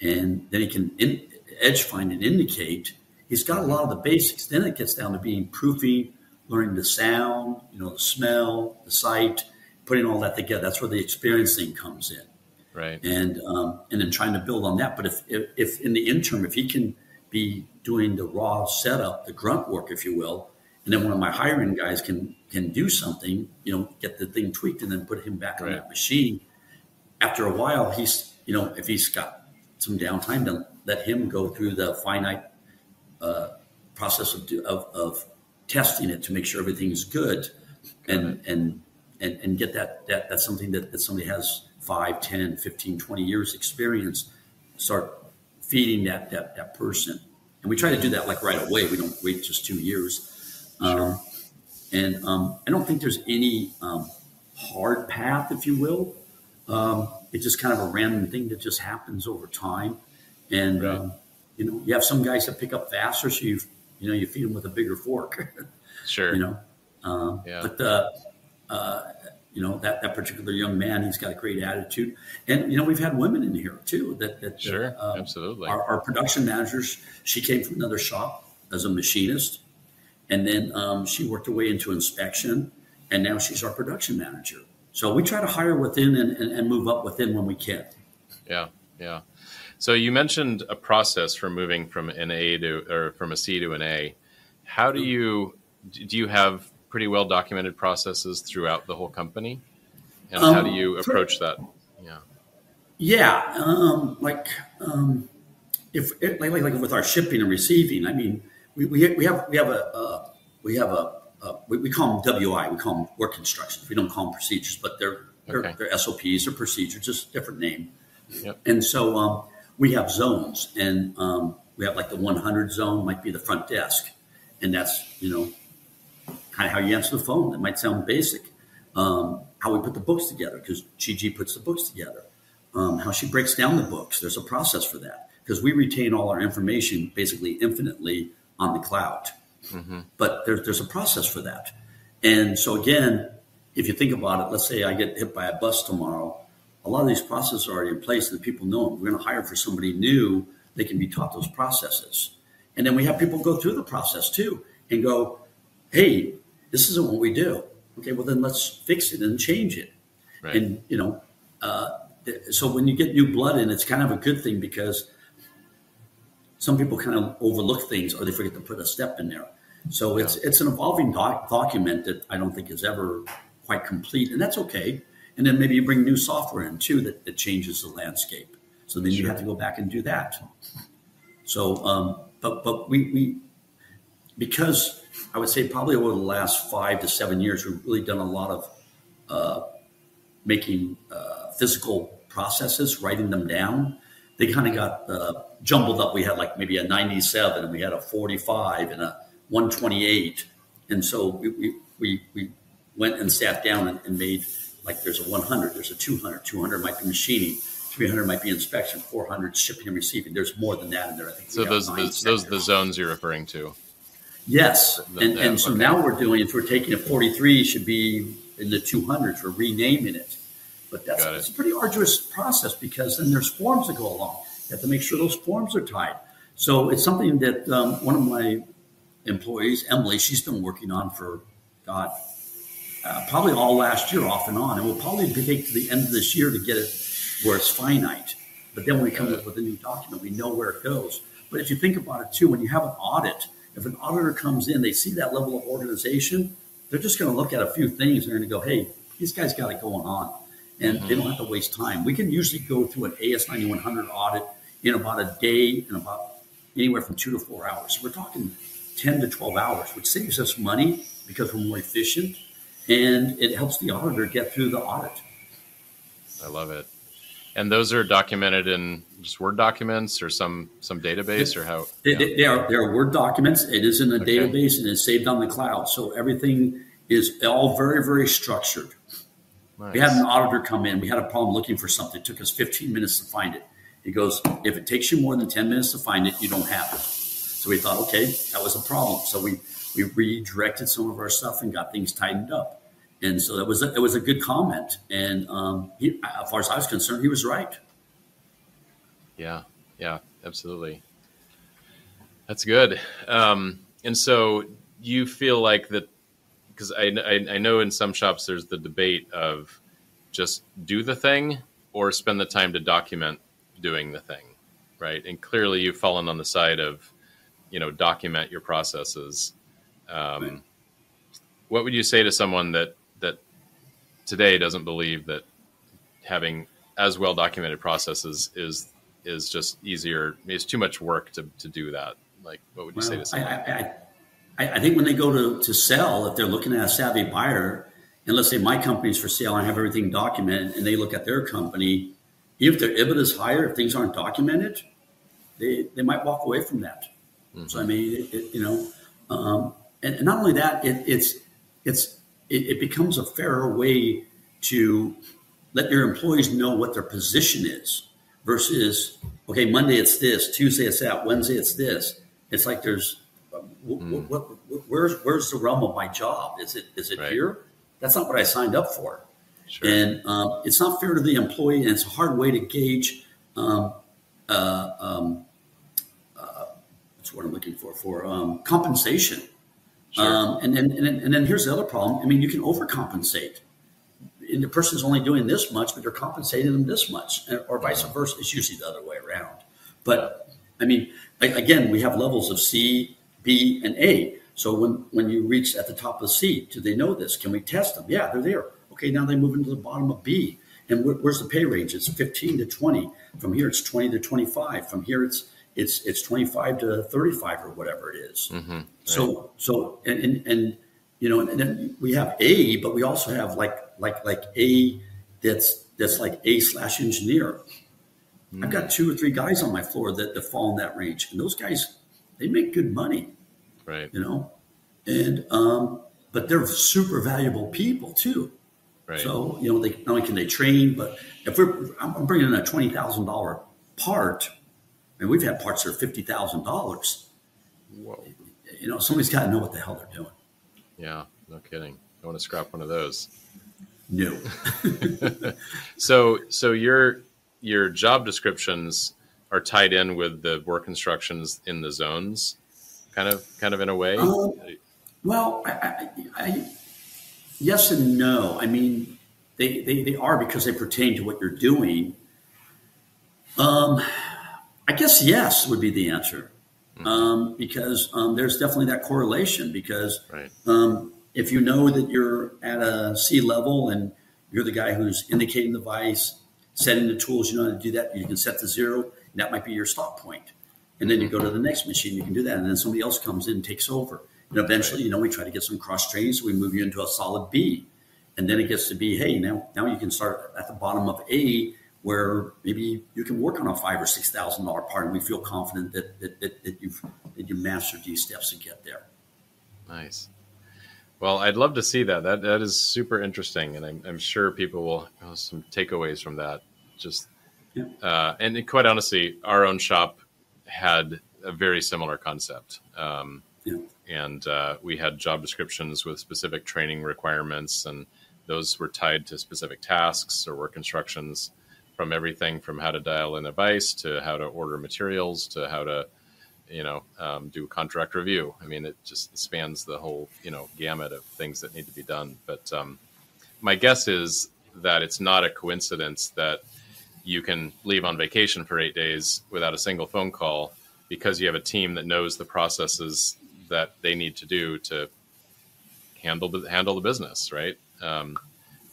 and then he can in, edge find and indicate. He's got a lot of the basics. Then it gets down to being proofing, learning the sound, you know, the smell, the sight, putting all that together. That's where the experiencing comes in. Right. And um, and then trying to build on that. But if, if, if in the interim, if he can be doing the raw setup, the grunt work, if you will, and then one of my hiring guys can can do something, you know, get the thing tweaked and then put him back right. on that machine. After a while, he's you know, if he's got some downtime, then let him go through the finite uh, process of, of, of testing it to make sure everything's good, and and and and get that that that's something that, that somebody has 5 10 15 20 years experience start feeding that that that person and we try to do that like right away we don't wait just two years um, and um, I don't think there's any um, hard path, if you will. Um, it's just kind of a random thing that just happens over time. And right. Um, you know, you have some guys that pick up faster, so you you know you feed them with a bigger fork. <laughs> sure. You know, um, yeah. but uh, uh, you know that that particular young man, he's got a great attitude, and you know we've had women in here too. That that sure, uh, absolutely. Our, our production managers, she came from another shop as a machinist and then um, she worked her way into inspection, and now she's our production manager. So we try to hire within and, and, and move up within when we can. Yeah, yeah. So you mentioned a process for moving from an A to or from a C to an A. How do you do? You have pretty well documented processes throughout the whole company, and um, how do you approach that? Yeah, yeah. Um, like um, if like, like like with our shipping and receiving, I mean we, we, we have we have a uh, we have a uh, we, we, call them WI. We call them work instructions. We don't call them procedures, but they're they're, okay. they're SOPs or procedures, just a different name. Yep. And so um, we have zones, and um, we have like the 100 zone might be the front desk, and that's you know kind of how you answer the phone. That might sound basic. Um, how we put the books together because Gigi puts the books together. Um, how she breaks down the books. There's a process for that because we retain all our information basically infinitely on the cloud. Mm-hmm. But there's there's a process for that. And so again, if you think about it, let's say I get hit by a bus tomorrow, a lot of these processes are already in place and people know them. We're going to hire for somebody new, they can be taught those processes. And then we have people go through the process too and go, hey, this isn't what we do. Okay, well then let's fix it and change it. Right. And you know, uh, so when you get new blood in, it's kind of a good thing because some people kind of overlook things or they forget to put a step in there. So it's yeah. it's an evolving doc- document that I don't think is ever quite complete, and that's okay. And then maybe you bring new software in too that, that changes the landscape. So then sure. you have to go back and do that. So, um, but but we we because I would say probably over the last five to seven years, we've really done a lot of uh, making uh, physical processes, writing them down. They kind of got uh, jumbled up. We had like maybe a 97 and we had a 45 and a 128. And so we, we, we, we went and sat down and, and, made like there's a 100, there's a 200, 200 might be machining, 300 might be inspection, 400 shipping and receiving. There's more than that in there. I think. So those, the, those are the zones you're referring to. Yes. The, and, and so okay. now we're doing, if we're taking a 43, should be in the 200s, we're renaming it. But that's it's a pretty arduous process because then there's forms that go along. You have to make sure those forms are tied. So it's something that um, one of my employees, Emily, she's been working on for God, uh, probably all last year, off and on. And we'll probably take to the end of this year to get it where it's finite. But then when we come up with a new document, we know where it goes. But if you think about it too, when you have an audit, if an auditor comes in, they see that level of organization, they're just going to look at a few things and they're going to go, hey, these guys got it going on. And mm-hmm. they don't have to waste time. We can usually go through an AS 9100 audit in about a day and about anywhere from two to four hours. We're talking 10 to 12 hours, which saves us money because we're more efficient and it helps the auditor get through the audit. I love it. And those are documented in just Word documents or some some database or how? They, yeah. they are they are Word documents. It is in a okay. database and it's saved on the cloud. So everything is all very very structured. Nice. We had an auditor come in. We had a problem looking for something. It took us 15 minutes to find it. He goes, if it takes you more than 10 minutes to find it, you don't have it. So we thought, okay, that was a problem. So we we redirected some of our stuff and got things tightened up. And so that was a, it was a good comment. And um, he, as far as I was concerned, he was right. Yeah, yeah, absolutely. That's good. Um, and so you feel like that because I, I, I know in some shops there's the debate of just do the thing or spend the time to document doing the thing, right? And clearly you've fallen on the side of you know document your processes. Um, right. What would you say to someone that that today doesn't believe that having as well documented processes is is just easier? It's too much work to, to do that. Like, what would you well, say to someone? I, I, I, think when they go to, to sell, if they're looking at a savvy buyer, and let's say my company's for sale, I have everything documented, and they look at their company, if their EBITDA is higher, if things aren't documented, they, they might walk away from that. Mm-hmm. So I mean, it, it, you know, um, and, and, not only that, it, it's it's it, becomes a fairer way to let your employees know what their position is versus okay, Monday it's this, Tuesday it's that, Wednesday it's this. It's like there's mm. what, what, where's where's the realm of my job? Is it is it right. here? That's not what I signed up for. Sure. And um, it's not fair to the employee, and it's a hard way to gauge um, uh, um, what I'm looking for for um, compensation. Sure. Um, and then and then and then here's the other problem. I mean, you can overcompensate. And the person's only doing this much, but you're compensating them this much, or vice versa. It's usually the other way around. But I mean, again, we have levels of C, B, and A. So when when you reach at the top of C, do they know this? Can we test them? Yeah, they're there. Okay, now they move into the bottom of B. And where's the pay range? It's 15 to 20. From here, it's 20 to 25. From here, it's it's it's 25 to 35 or whatever it is. Mm-hmm. Right. So so and, and, and you know and then we have A, but we also have like like like A that's that's like A slash engineer. I've got two or three guys on my floor that, that fall in that range, and those guys they make good money, right? You know, and um, but they're super valuable people too. Right. So you know, they not only can they train, but if we're I'm bringing in a twenty thousand dollar part mean, we've had parts that are fifty thousand dollars. Whoa! You know, somebody's got to know what the hell they're doing. Yeah, no kidding. I want to scrap one of those. No. <laughs> so, so your your job descriptions are tied in with the work instructions in the zones, kind of, kind of in a way. Um, well, I, I, I, yes and no. I mean, they, they they are because they pertain to what you're doing. Um, I guess yes would be the answer, mm-hmm. um, because um, there's definitely that correlation. Because right. um, if you know that you're at a C level and you're the guy who's indicating the vice, setting the tools, you know how to do that. You can set the zero, that might be your stop point. And then you go to the next machine, you can do that, and then somebody else comes in and takes over. And eventually, you know, we try to get some cross training, so we move you into a solid B, and then it gets to be, hey, now now you can start at the bottom of A where maybe you can work on a five or six thousand dollar part, and we feel confident that that, that, that you've that you mastered these steps to get there. Nice. Well, I'd love to see that. That that is super interesting, and I'm, I'm sure people will have some takeaways from that. Just yeah. uh, and quite honestly, our own shop had a very similar concept. Um, yeah. And uh, we had job descriptions with specific training requirements, and those were tied to specific tasks or work instructions from everything from how to dial in a vice to how to order materials to how to you know um, do a contract review i mean it just spans the whole you know gamut of things that need to be done but um, my guess is that it's not a coincidence that you can leave on vacation for eight days without a single phone call because you have a team that knows the processes that they need to do to handle the handle the business right? Um,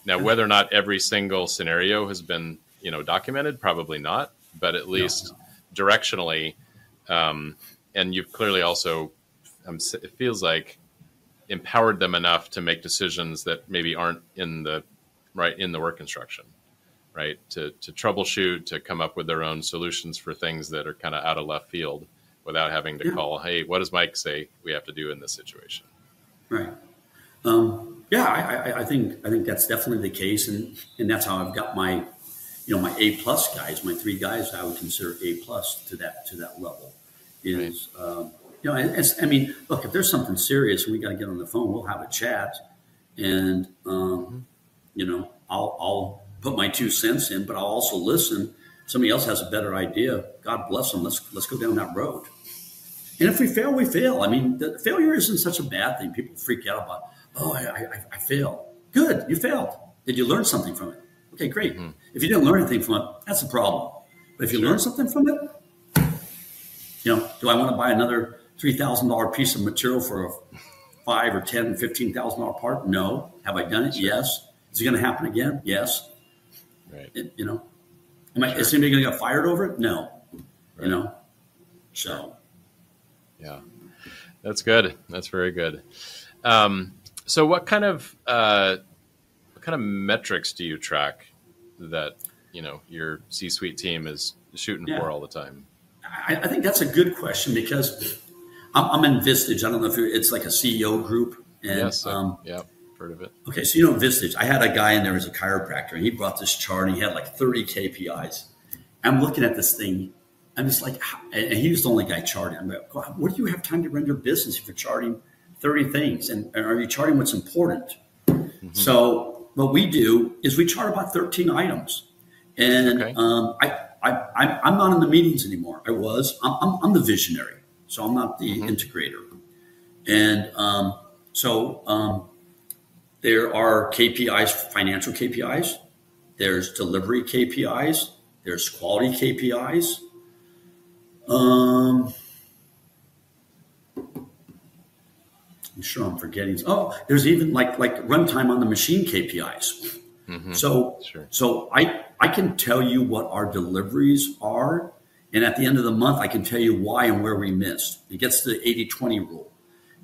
now, whether or not every single scenario has been you know documented, probably not, but at least no. directionally, um, and you've clearly also, um, it feels like, empowered them enough to make decisions that maybe aren't in the right in the work instruction, right? To to troubleshoot, to come up with their own solutions for things that are kind of out of left field, without having to yeah. call, hey, what does Mike say we have to do in this situation? Right. Um, yeah, I, I, I, think I think that's definitely the case, and and that's how I've got my, you know, my A plus guys, my three guys I would consider A plus to that to that level. Is right. um, you know, it's, I mean, look, if there's something serious and we got to get on the phone, we'll have a chat, and um, mm-hmm. you know, I'll I'll put my two cents in, but I'll also listen. Somebody else has a better idea. God bless them. Let's let's go down that road. And if we fail, we fail. I mean, the failure isn't such a bad thing. People freak out about Oh, I, I, I failed. Good, you failed. Did you learn something from it? Okay, great. Mm-hmm. If you didn't learn anything from it, that's a problem. But if you sure. learn something from it, you know, do I want to buy another three thousand dollar piece of material for a five or ten, fifteen thousand dollar part? No. Have I done it? Yes. Is it going to happen again? Yes. Right. It, you know, am I, sure. is anybody going to get fired over it? No. Right. You know, so. Yeah, that's good. That's very good. Um, so, what kind of uh, what kind of metrics do you track that you know your C-suite team is shooting yeah. for all the time? I, I, think that's a good question because I'm, I'm, in Vistage. I don't know if it's like a CEO group. And, yes. Um, yeah. Heard of it. Okay, so you know Vistage. I had a guy in there as a chiropractor, and he brought this chart, and he had like 30 KPIs. I'm looking at this thing. I'm just like, and he was the only guy charting. I'm like, what do you have time to run your business if you're charting 30 things and are you charting what's important mm-hmm. so what we do is we chart about 13 items and okay. um, I, I, I'm not in the meetings anymore i was i'm, I'm, I'm the visionary so i'm not the mm-hmm. integrator and um, so um, there are kpis financial kpis there's delivery kpis there's quality kpis um, I'm sure I'm forgetting. Oh, there's even like like runtime on the machine KPIs. Mm-hmm. So sure. so I I can tell you what our deliveries are, and at the end of the month I can tell you why and where we missed. It gets to the 80-20 rule,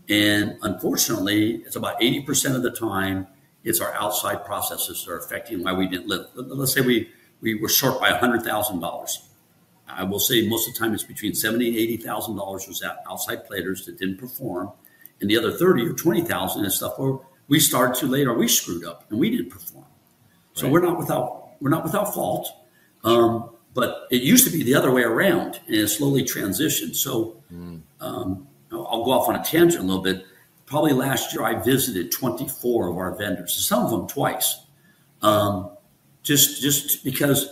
and unfortunately, it's about 80% of the time it's our outside processes that are affecting why we didn't live. Let's say we we were short by hundred thousand dollars. I will say most of the time it's between seventy and eighty thousand dollars was outside players that didn't perform and the other 30 or 20,000 and stuff where we started too late or we screwed up and we didn't perform. So right. we're not without we're not without fault. Um, but it used to be the other way around and it slowly transitioned. So mm. um, I'll go off on a tangent a little bit. Probably last year I visited 24 of our vendors, some of them twice. Um, just just because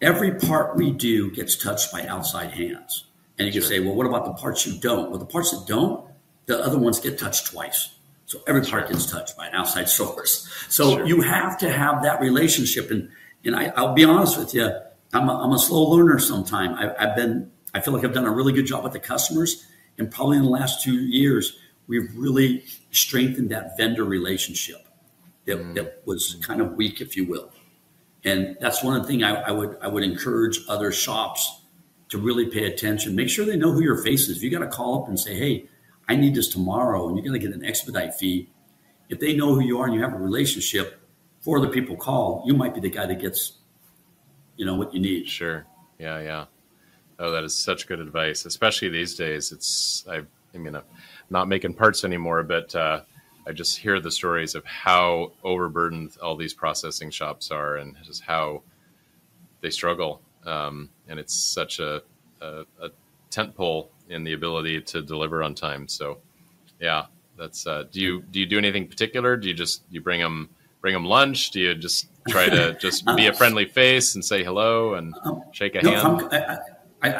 every part we do gets touched by outside hands. And you can say, well, what about the parts you don't? Well, the parts that don't, the other ones get touched twice. So every part gets touched by an outside source. So sure. you have to have that relationship. And, and I, will be honest with you, I'm a, I'm a slow learner sometime. I, I've been, I feel like I've done a really good job with the customers. And probably in the last two years, we've really strengthened that vendor relationship that, mm. that was kind of weak, if you will. And that's one of the things I, I, would I would encourage other shops to really pay attention. Make sure they know who your face is. If you got to call up and say, "Hey, I need this tomorrow, and you're going to get an expedite fee. If they know who you are and you have a relationship, four other people call, you might be the guy that gets, you know, what you need. Sure. Yeah. Yeah. Oh, that is such good advice, especially these days. It's I, I mean, I'm not making parts anymore, but uh, I just hear the stories of how overburdened all these processing shops are, and just how they struggle. Um, and it's such a, a, a tent pole in the ability to deliver on time. So, yeah, that's. Uh, do you do you do anything particular? Do you just you bring them bring them lunch? Do you just try to <laughs> just be a friendly face and say hello and um, shake a no, hand? I, I,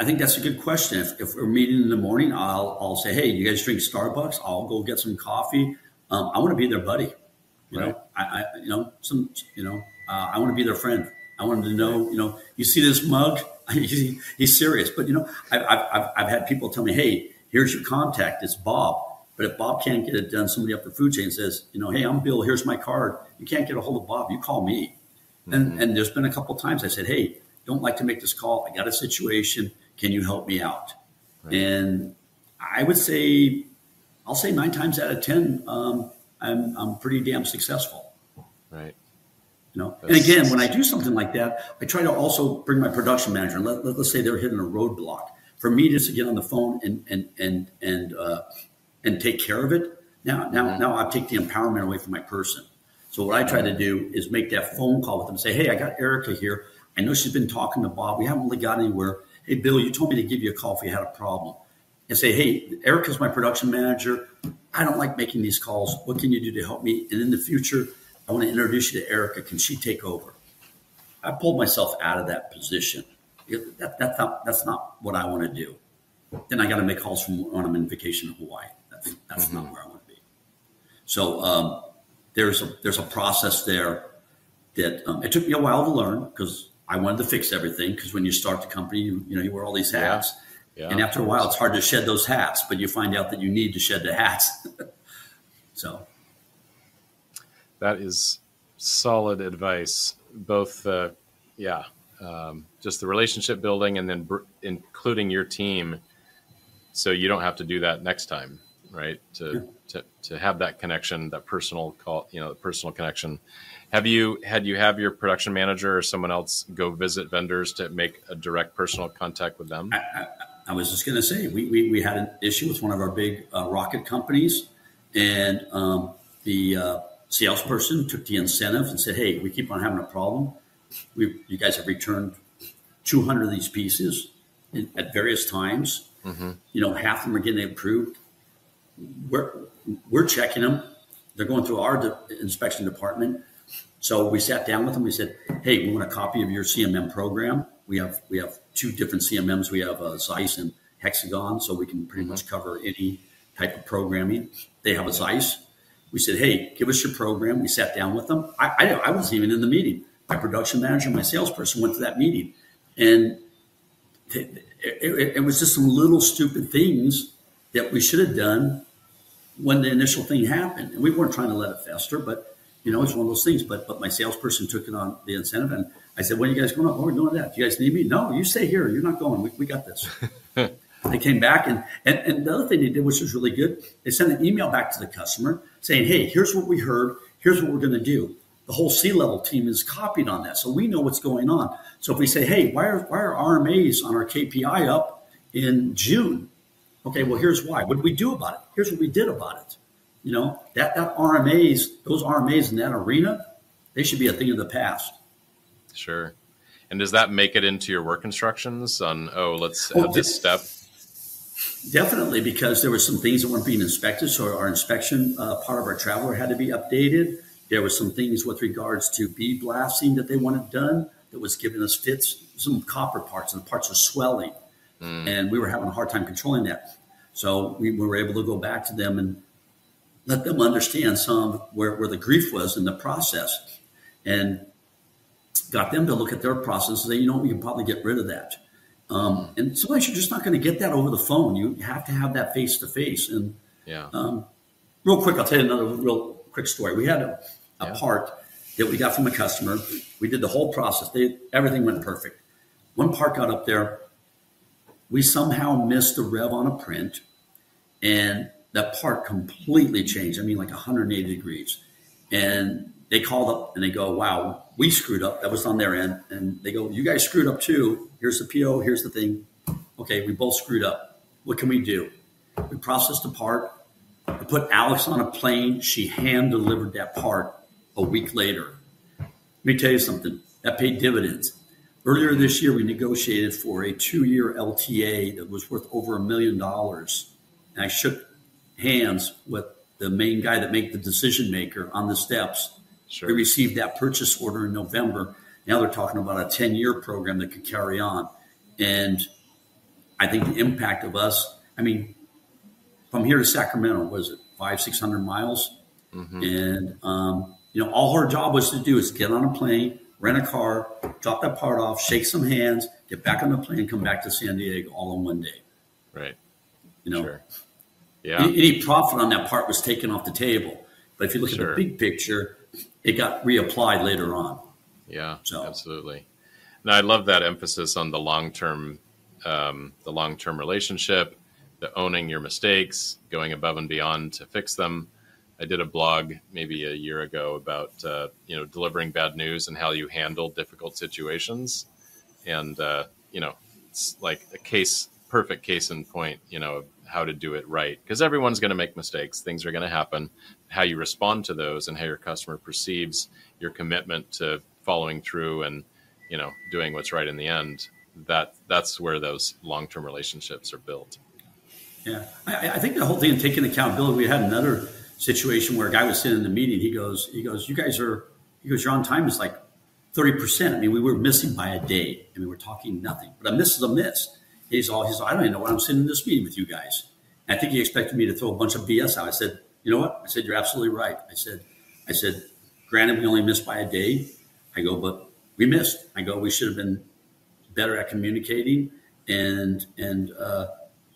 think that's a good question. If, if, we're meeting in the morning, I'll I'll say, hey, you guys drink Starbucks? I'll go get some coffee. Um, I want to be their buddy. You right. know, I, I, you know some you know uh, I want to be their friend. I wanted to know, you know, you see this mug? <laughs> he's serious. But, you know, I've, I've, I've had people tell me, hey, here's your contact. It's Bob. But if Bob can't get it done, somebody up the food chain says, you know, hey, I'm Bill. Here's my card. You can't get a hold of Bob. You call me. Mm-hmm. And and there's been a couple times I said, hey, don't like to make this call. I got a situation. Can you help me out? Right. And I would say, I'll say nine times out of ten, um, I'm I'm pretty damn successful. Right. You know, That's, and again, when I do something like that, I try to also bring my production manager. And let, let, us say they're hitting a roadblock. For me just to get on the phone and and and and uh, and take care of it. Now, now, mm-hmm. now I take the empowerment away from my person. So what I try to do is make that phone call with them. and Say, hey, I got Erica here. I know she's been talking to Bob. We haven't really got anywhere. Hey, Bill, you told me to give you a call if we had a problem. And say, hey, Erica's my production manager. I don't like making these calls. What can you do to help me? And in the future, I want to introduce you to Erica. Can she take over? I pulled myself out of that position. That, that's, not, that's not what I want to do. Then I got to make calls from when I'm in vacation in Hawaii. That's, that's mm-hmm. not where I want to be. So um, there's a there's a process there that um, it took me a while to learn because I wanted to fix everything. Because when you start the company, you, you know you wear all these hats, yeah. Yeah, and after a while, it's hard to shed those hats. But you find out that you need to shed the hats. <laughs> so that is solid advice. Both, uh, yeah, um, just the relationship building, and then br- including your team, so you don't have to do that next time, right? To to to have that connection, that personal call, you know, the personal connection. Have you had you have your production manager or someone else go visit vendors to make a direct personal contact with them? I, I, I was just going to say we, we, we had an issue with one of our big uh, rocket companies, and um, the uh, salesperson took the incentive and said, "Hey, we keep on having a problem. We you guys have returned 200 of these pieces in, at various times. Mm-hmm. You know, half of them are getting approved. We're we're checking them. They're going through our de- inspection department. So we sat down with them. We said, "Hey, we want a copy of your CMM program. We have we have two different CMMs. We have a Zeiss and Hexagon, so we can pretty mm-hmm. much cover any type of programming. They have a Zeiss. We said, "Hey, give us your program." We sat down with them. I, I, I wasn't even in the meeting. My production manager, my salesperson went to that meeting, and it, it, it was just some little stupid things that we should have done when the initial thing happened. And we weren't trying to let it fester, but you know, it's one of those things. But but my salesperson took it on the incentive, and I said, "When are you guys going up? Oh, we're doing that. Do you guys need me? No, you stay here. You're not going. We, we got this." <laughs> they came back, and, and and the other thing they did, which was really good, they sent an email back to the customer saying, "Hey, here's what we heard. Here's what we're going to do." The whole C level team is copied on that, so we know what's going on. So if we say, "Hey, why are why are RMAs on our KPI up in June?" Okay, well, here's why. What did we do about it? Here's what we did about it. You know, that, that RMAs, those RMAs in that arena, they should be a thing of the past. Sure. And does that make it into your work instructions on, oh, let's have this step? Definitely, because there were some things that weren't being inspected. So our inspection uh, part of our traveler had to be updated. There were some things with regards to bead blasting that they wanted done that was giving us fits, some copper parts, and the parts are swelling. Mm. And we were having a hard time controlling that. So we were able to go back to them and let them understand some where, where the grief was in the process and got them to look at their process and say, you know, we can probably get rid of that. Um, and sometimes you're just not going to get that over the phone. You have to have that face to face. And yeah. Um, real quick, I'll tell you another real quick story. We had a, a yeah. part that we got from a customer. We did the whole process. They, everything went perfect. One part got up there. We somehow missed the rev on a print, and that part completely changed. I mean, like 180 degrees. And they called up and they go, wow, we screwed up. That was on their end. And they go, you guys screwed up too. Here's the PO. Here's the thing. Okay, we both screwed up. What can we do? We processed the part. We put Alex on a plane. She hand delivered that part a week later. Let me tell you something. That paid dividends. Earlier this year, we negotiated for a two year LTA that was worth over a million dollars. And I shook hands with the main guy that make the decision maker on the steps. Sure. We received that purchase order in November. Now they're talking about a 10 year program that could carry on. And I think the impact of us, I mean, from here to Sacramento, was it five, 600 miles? Mm-hmm. And, um, you know, all her job was to do is get on a plane, rent a car, drop that part off, shake some hands, get back on the plane, come back to San Diego all in one day. Right. You know, sure Yeah. Any, profit on that part was taken off the table. But if you look Sure. at the big picture, it got reapplied later on. Yeah, So- absolutely. Now I love that emphasis on the long term, um, the long term relationship, the owning your mistakes, going above and beyond to fix them. I did a blog maybe a year ago about uh, you know delivering bad news and how you handle difficult situations, and uh, you know it's like a case perfect case in point. You know how to do it right because everyone's going to make mistakes. Things are going to happen. How you respond to those and how your customer perceives your commitment to following through and you know doing what's right in the end. That that's where those long term relationships are built. Yeah, I, I think the whole thing of taking accountability. We had another situation where a guy was sitting in the meeting. He goes, he goes, you guys are, he goes, your on time is like thirty percent. I mean, we were missing by a day. I mean, we're talking nothing, but a miss is a miss. He's all, he's, I don't even know why I'm sitting in this meeting with you guys. And I think he expected me to throw a bunch of BS out. I said, you know what? I said, you're absolutely right. I said, I said, granted, we only missed by a day. I go, but we missed. I go, we should have been better at communicating and and uh,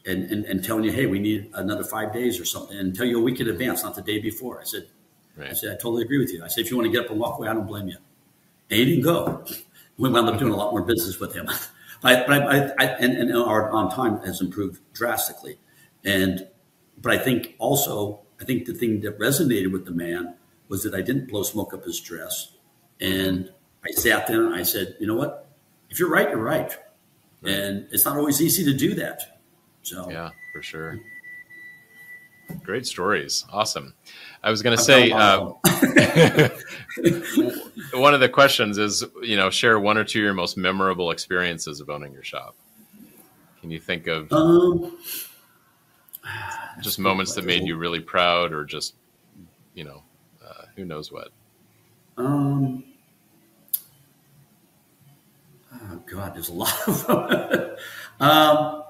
and, and and telling you, hey, we need another five days or something, and tell you a week in advance, not the day before. I said, I said, I totally agree with you. I said, if you want to get up and walk away, I don't blame you. And he didn't go. We wound up doing a lot more business with him. <laughs> But, but I, I, and, and our on time has improved drastically. And but I think also, I think the thing that resonated with the man was that I didn't blow smoke up his dress. And I sat there and I said, you know what? If you're right, you're right. And it's not always easy to do that. So Yeah, for sure. Hmm. Great stories. Awesome. I was going to say <laughs> <laughs> done a lot of them. one of the questions is, you know, share one or two of your most memorable experiences of owning your shop. Can you think of um, just moments that made you really proud or just, you know, uh, who knows what? Um, oh God, there's a lot of them. <laughs> um,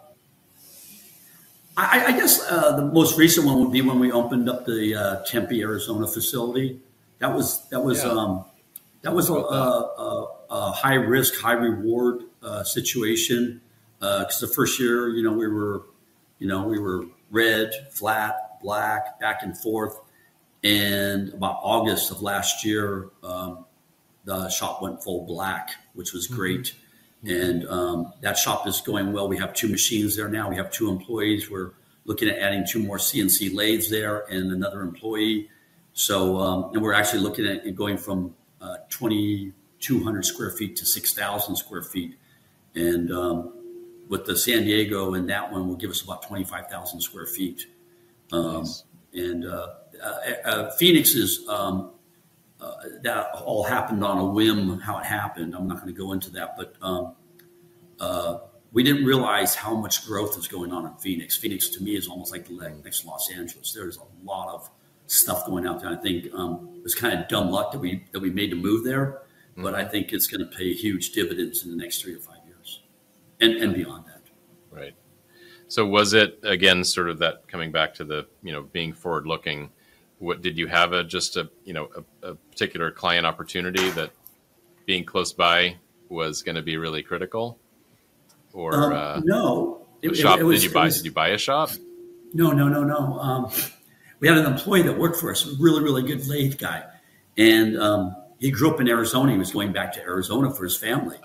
I, I guess uh, the most recent one would be when we opened up the uh, Tempe, Arizona facility. That was that was Yeah. um, that was a, a, a, a high risk, high reward uh, situation. Because the first year, you know, we were, you know, we were red, flat, black, back and forth. And about August of last year, um, the shop went full black, which was great. And um, that shop is going well. We have two machines there now. We have two employees. We're looking at adding two more CNC lathes there and another employee. So, um, and we're actually looking at going from uh, 2,200 square feet to 6,000 square feet. And um, with the San Diego and that one will give us about 25,000 square feet. Um, Nice. and uh, uh, uh, Phoenix is um, uh, that all happened on a whim. How it happened, I'm not going to go into that, but um, uh, we didn't realize how much growth is going on in Phoenix. Phoenix to me is almost like the next Los Angeles. There's a lot of stuff going out there. I think um, it was kind of dumb luck that we that we made the move there, but I think it's going to pay huge dividends in the next three to five years, and and beyond that. Right. So was it again sort of that coming back to the you know being forward looking? What did you have a just a you know a, a particular client opportunity that being close by was going to be really critical, or Um, uh, no, a shop? was- did you buy? was- did you buy a shop? No, no, no, no. Um, we had an employee that worked for us, a really, really good lathe guy. And um, he grew up in Arizona. He was going back to Arizona for his family.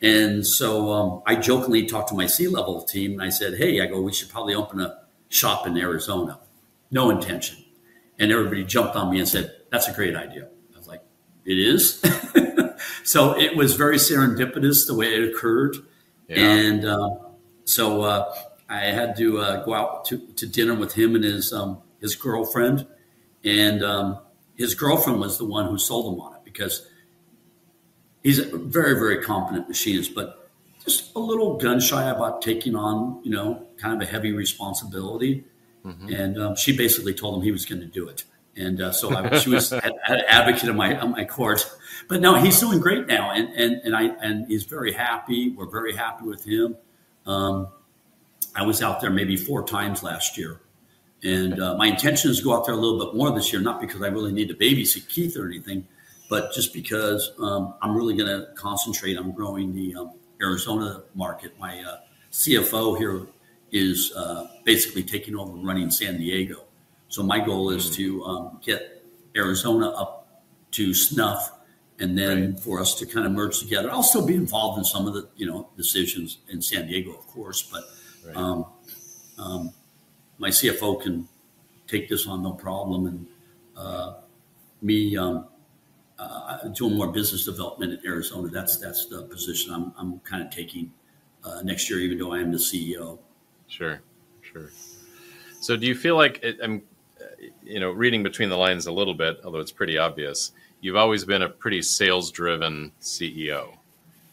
And so um, I jokingly talked to my C level team and I said, Hey, I go, we should probably open a shop in Arizona. No intention. And everybody jumped on me and said, That's a great idea. I was like, It is. <laughs> so it was very serendipitous the way it occurred. Yeah. And uh, so uh, I had to uh, go out to, to dinner with him and his um, his girlfriend, and um, his girlfriend was the one who sold him on it because he's a very very competent machinist, but just a little gun shy about taking on you know kind of a heavy responsibility. And um, she basically told him he was going to do it, and uh, so I, she was <laughs> an advocate of my of my court. But no, he's doing great now, and and and I and he's very happy. We're very happy with him. Um, I was out there maybe four times last year. And uh, my intention is to go out there a little bit more this year, not because I really need to babysit Keith or anything, but just because um, I'm really going to concentrate on growing the um, Arizona market. My uh, CFO here is uh, basically taking over and running San Diego. So my goal is mm. to um, get Arizona up to snuff, and then right. for us to kind of merge together. I'll still be involved in some of the you know decisions in San Diego, of course, but right. My CFO can take this on no problem, and uh, me um, uh, doing more business development in Arizona. That's that's the position I'm I'm kind of taking uh, next year, even though I am the CEO. Sure, sure. So, do you feel like it, I'm, you know, reading between the lines a little bit, although it's pretty obvious. You've always been a pretty sales-driven CEO,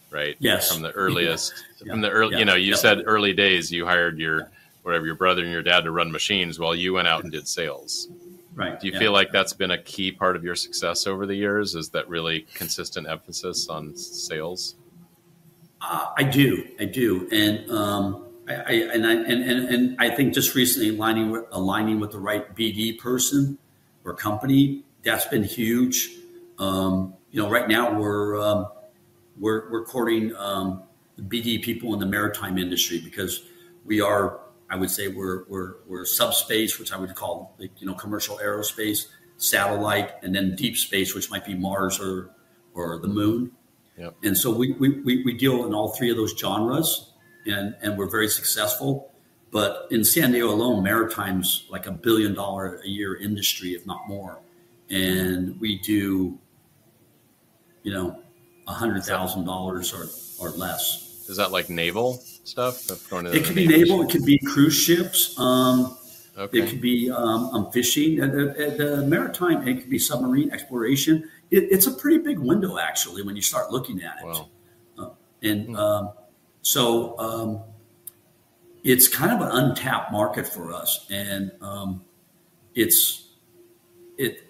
right? Yes. From the earliest, yeah. from the early, yeah. you know, you said early days. You hired your whatever your brother and your dad to run machines while you went out and did sales. Right. Do you feel like that's been a key part of your success over the years? Is that really consistent emphasis on sales? Uh, I do, I do, and um, I, I, and I and, and, and I think just recently aligning with, aligning with the right BD person or company that's been huge. Um, you know, right now we're um, we're we're courting um, BD people in the maritime industry because we are I would say we're, we're, we're subspace, which I would call like, you know commercial aerospace, satellite, and then deep space, which might be Mars or or the moon. Yep. And so we, we, we deal in all three of those genres, and and we're very successful. But in San Diego alone, maritime's like a billion dollar a year industry, if not more. And we do, you know, a hundred thousand dollars or or less. Is that like naval? Stuff? It could be naval. It could be cruise ships. Um, okay. It could be um, um fishing. The, the, maritime. It could be submarine exploration. It, it's a pretty big window, actually, when you start looking at it. Wow. Uh, and hmm. um, so um, it's kind of an untapped market for us, and um, it's it.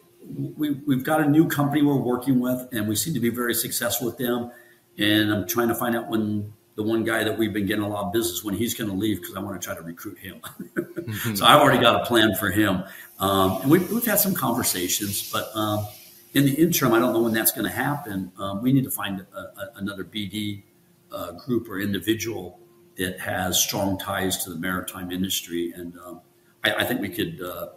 We, we've got a new company we're working with, and we seem to be very successful with them. And I'm trying to find out when the one guy that we've been getting a lot of business when he's going to leave because I want to try to recruit him. <laughs> mm-hmm. So I've already got a plan for him. Um, and we've, we've, had some conversations, but um, in the interim, I don't know when that's going to happen. Um, we need to find a, a, another BD uh, group or individual that has strong ties to the maritime industry. And um, I, I, think we could uh,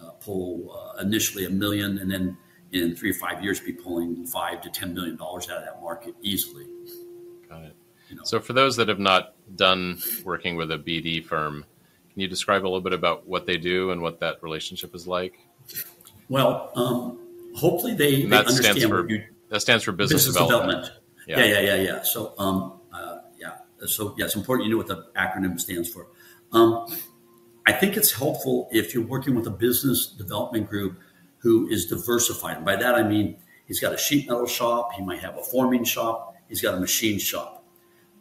uh, pull uh, initially a million and then in three or five years be pulling five to $10 million out of that market easily. Got it. You know. So, for those that have not done working with a BD firm, can you describe a little bit about what they do and what that relationship is like? Well, um, hopefully they, they understand for, you, that stands for business, business development. development. Yeah. yeah, yeah, yeah, yeah. So, um, uh, yeah, so yeah, it's important you know what the acronym stands for. Um, I think it's helpful if you're working with a business development group who is diversified. And by that I mean he's got a sheet metal shop, he might have a forming shop, he's got a machine shop.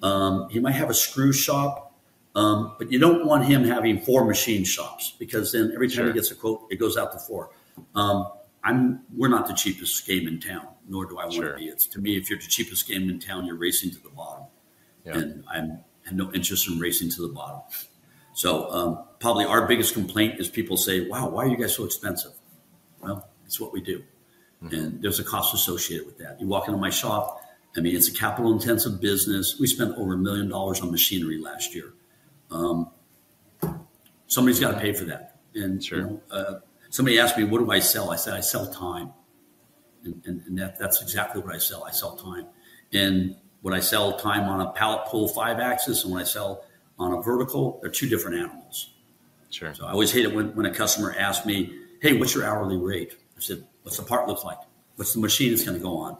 Um, he might have a screw shop, um, but you don't want him having four machine shops because then every time sure. he gets a quote, it goes out to four. Um, I'm we're not the cheapest game in town, nor do I want sure. to be. It's to me, if you're the cheapest game in town, you're racing to the bottom, yeah. and I'm have no interest in racing to the bottom. So um, probably our biggest complaint is people say, "Wow, why are you guys so expensive?" Well, it's what we do, mm-hmm. and there's a cost associated with that. You walk into my shop, I mean, it's a capital intensive business. We spent over a million dollars on machinery last year. Um, somebody's got to pay for that. And sure. you know, uh, somebody asked me, "What do I sell?" I said, "I sell time," and, and, and that, that's exactly what I sell. I sell time, and when I sell time on a pallet pull five axis, and when I sell on a vertical, they're two different animals. Sure. So I always hate it when, when a customer asks me, "Hey, what's your hourly rate?" I said, "What's the part look like? What's the machine that's going to go on?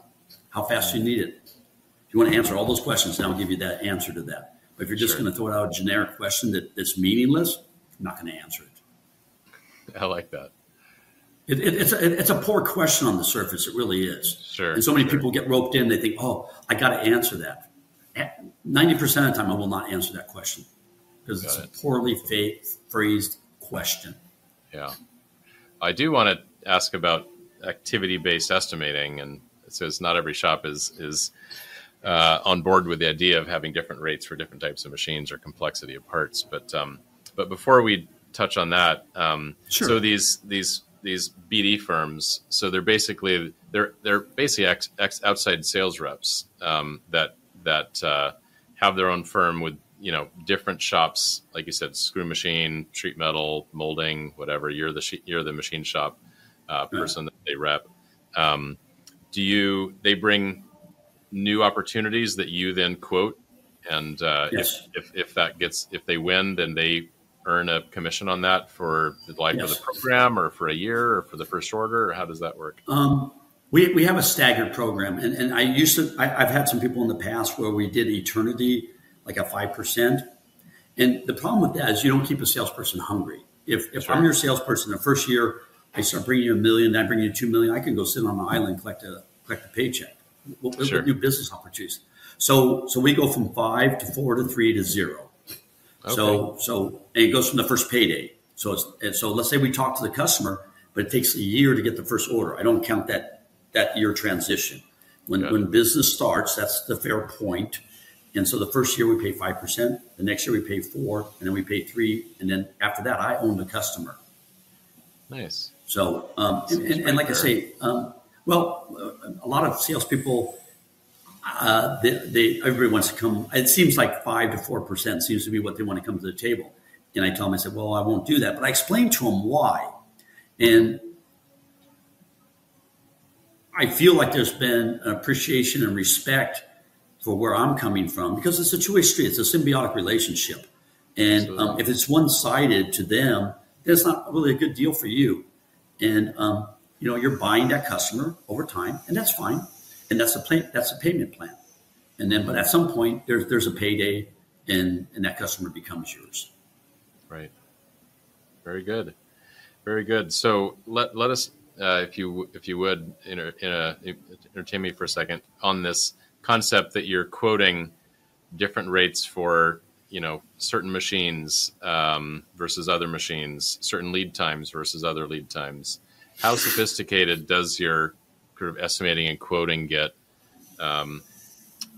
How fast do you need it? If you want to answer all those questions, then I'll give you that answer to that. But if you're just sure. going to throw out a generic question that, that's meaningless, I'm not going to answer it. I like that. It, it, it's, a, it's a poor question on the surface. It really is. Sure. And so many sure. people get roped in. They think, oh, I got to answer that. Eh, 90% of the time, I will not answer that question because it's it. a poorly phrased question. Yeah. I do want to ask about activity based estimating and it it's not every shop is is uh, on board with the idea of having different rates for different types of machines or complexity of parts. But um, but before we touch on that, um, sure. so these these these BD firms, so they're basically they're they're basically ex, ex outside sales reps um, that that uh, have their own firm with you know different shops, like you said, screw machine, sheet metal, molding, whatever. You're the you're the machine shop uh, person that they rep. Um, do you? They bring new opportunities that you then quote, and uh, yes. if, if if that gets if they win, then they earn a commission on that for the life yes. of the program, or for a year, or for the first order, or how does that work? Um, we, we have a staggered program, and, and I used to. I, have had some people in the past where we did eternity, like a five percent, and the problem with that is you don't keep a salesperson hungry. If if sure. I'm your salesperson, the first year I start bringing you a million, I bring you two million, I can go sit on an island collect a collect a paycheck. What, sure. what new business opportunities? So so we go from five to four to three to zero. Okay. So so and it goes from the first payday. So it's and so let's say we talk to the customer, but it takes a year to get the first order. I don't count that that year transition. When, when business starts, that's the fair point. And so the first year we pay 5%, the next year we pay four, and then we pay three. And then after that, I own the customer. Nice. So, um, and, and, and, like. I say, um, well, a lot of salespeople, uh, they, they, everybody wants to come. It seems like five to four percent seems to be what they want to come to the table. And I tell them, I said, well, I won't do that, but I explain to them why. And I feel like there's been an appreciation and respect for where I'm coming from because it's a two-way street. It's a symbiotic relationship, and um, if it's one-sided to them, that's not really a good deal for you. And um, you know, you're buying that customer over time, and that's fine. And that's a play, that's a payment plan. And then, but at some point, there's there's a payday, and and that customer becomes yours. Right. Very good. Very good. So let let us uh, if you if you would inter, entertain me for a second on this concept that you're quoting different rates for you know certain machines um, versus other machines, certain lead times versus other lead times. How sophisticated does your sort of estimating and quoting get um,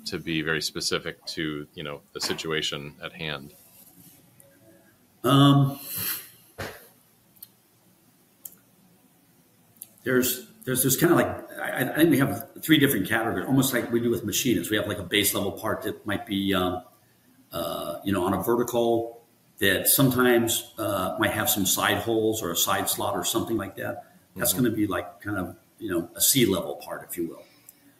to be very specific to you know the situation at hand? Um, there's there's there's kind of like I, I, think we have three different categories, almost like we do with machinists. We have like a base level part that might be um, uh, you know on a vertical that sometimes uh, might have some side holes or a side slot or something like that. That's mm-hmm. going to be like kind of you know a C level part, if you will.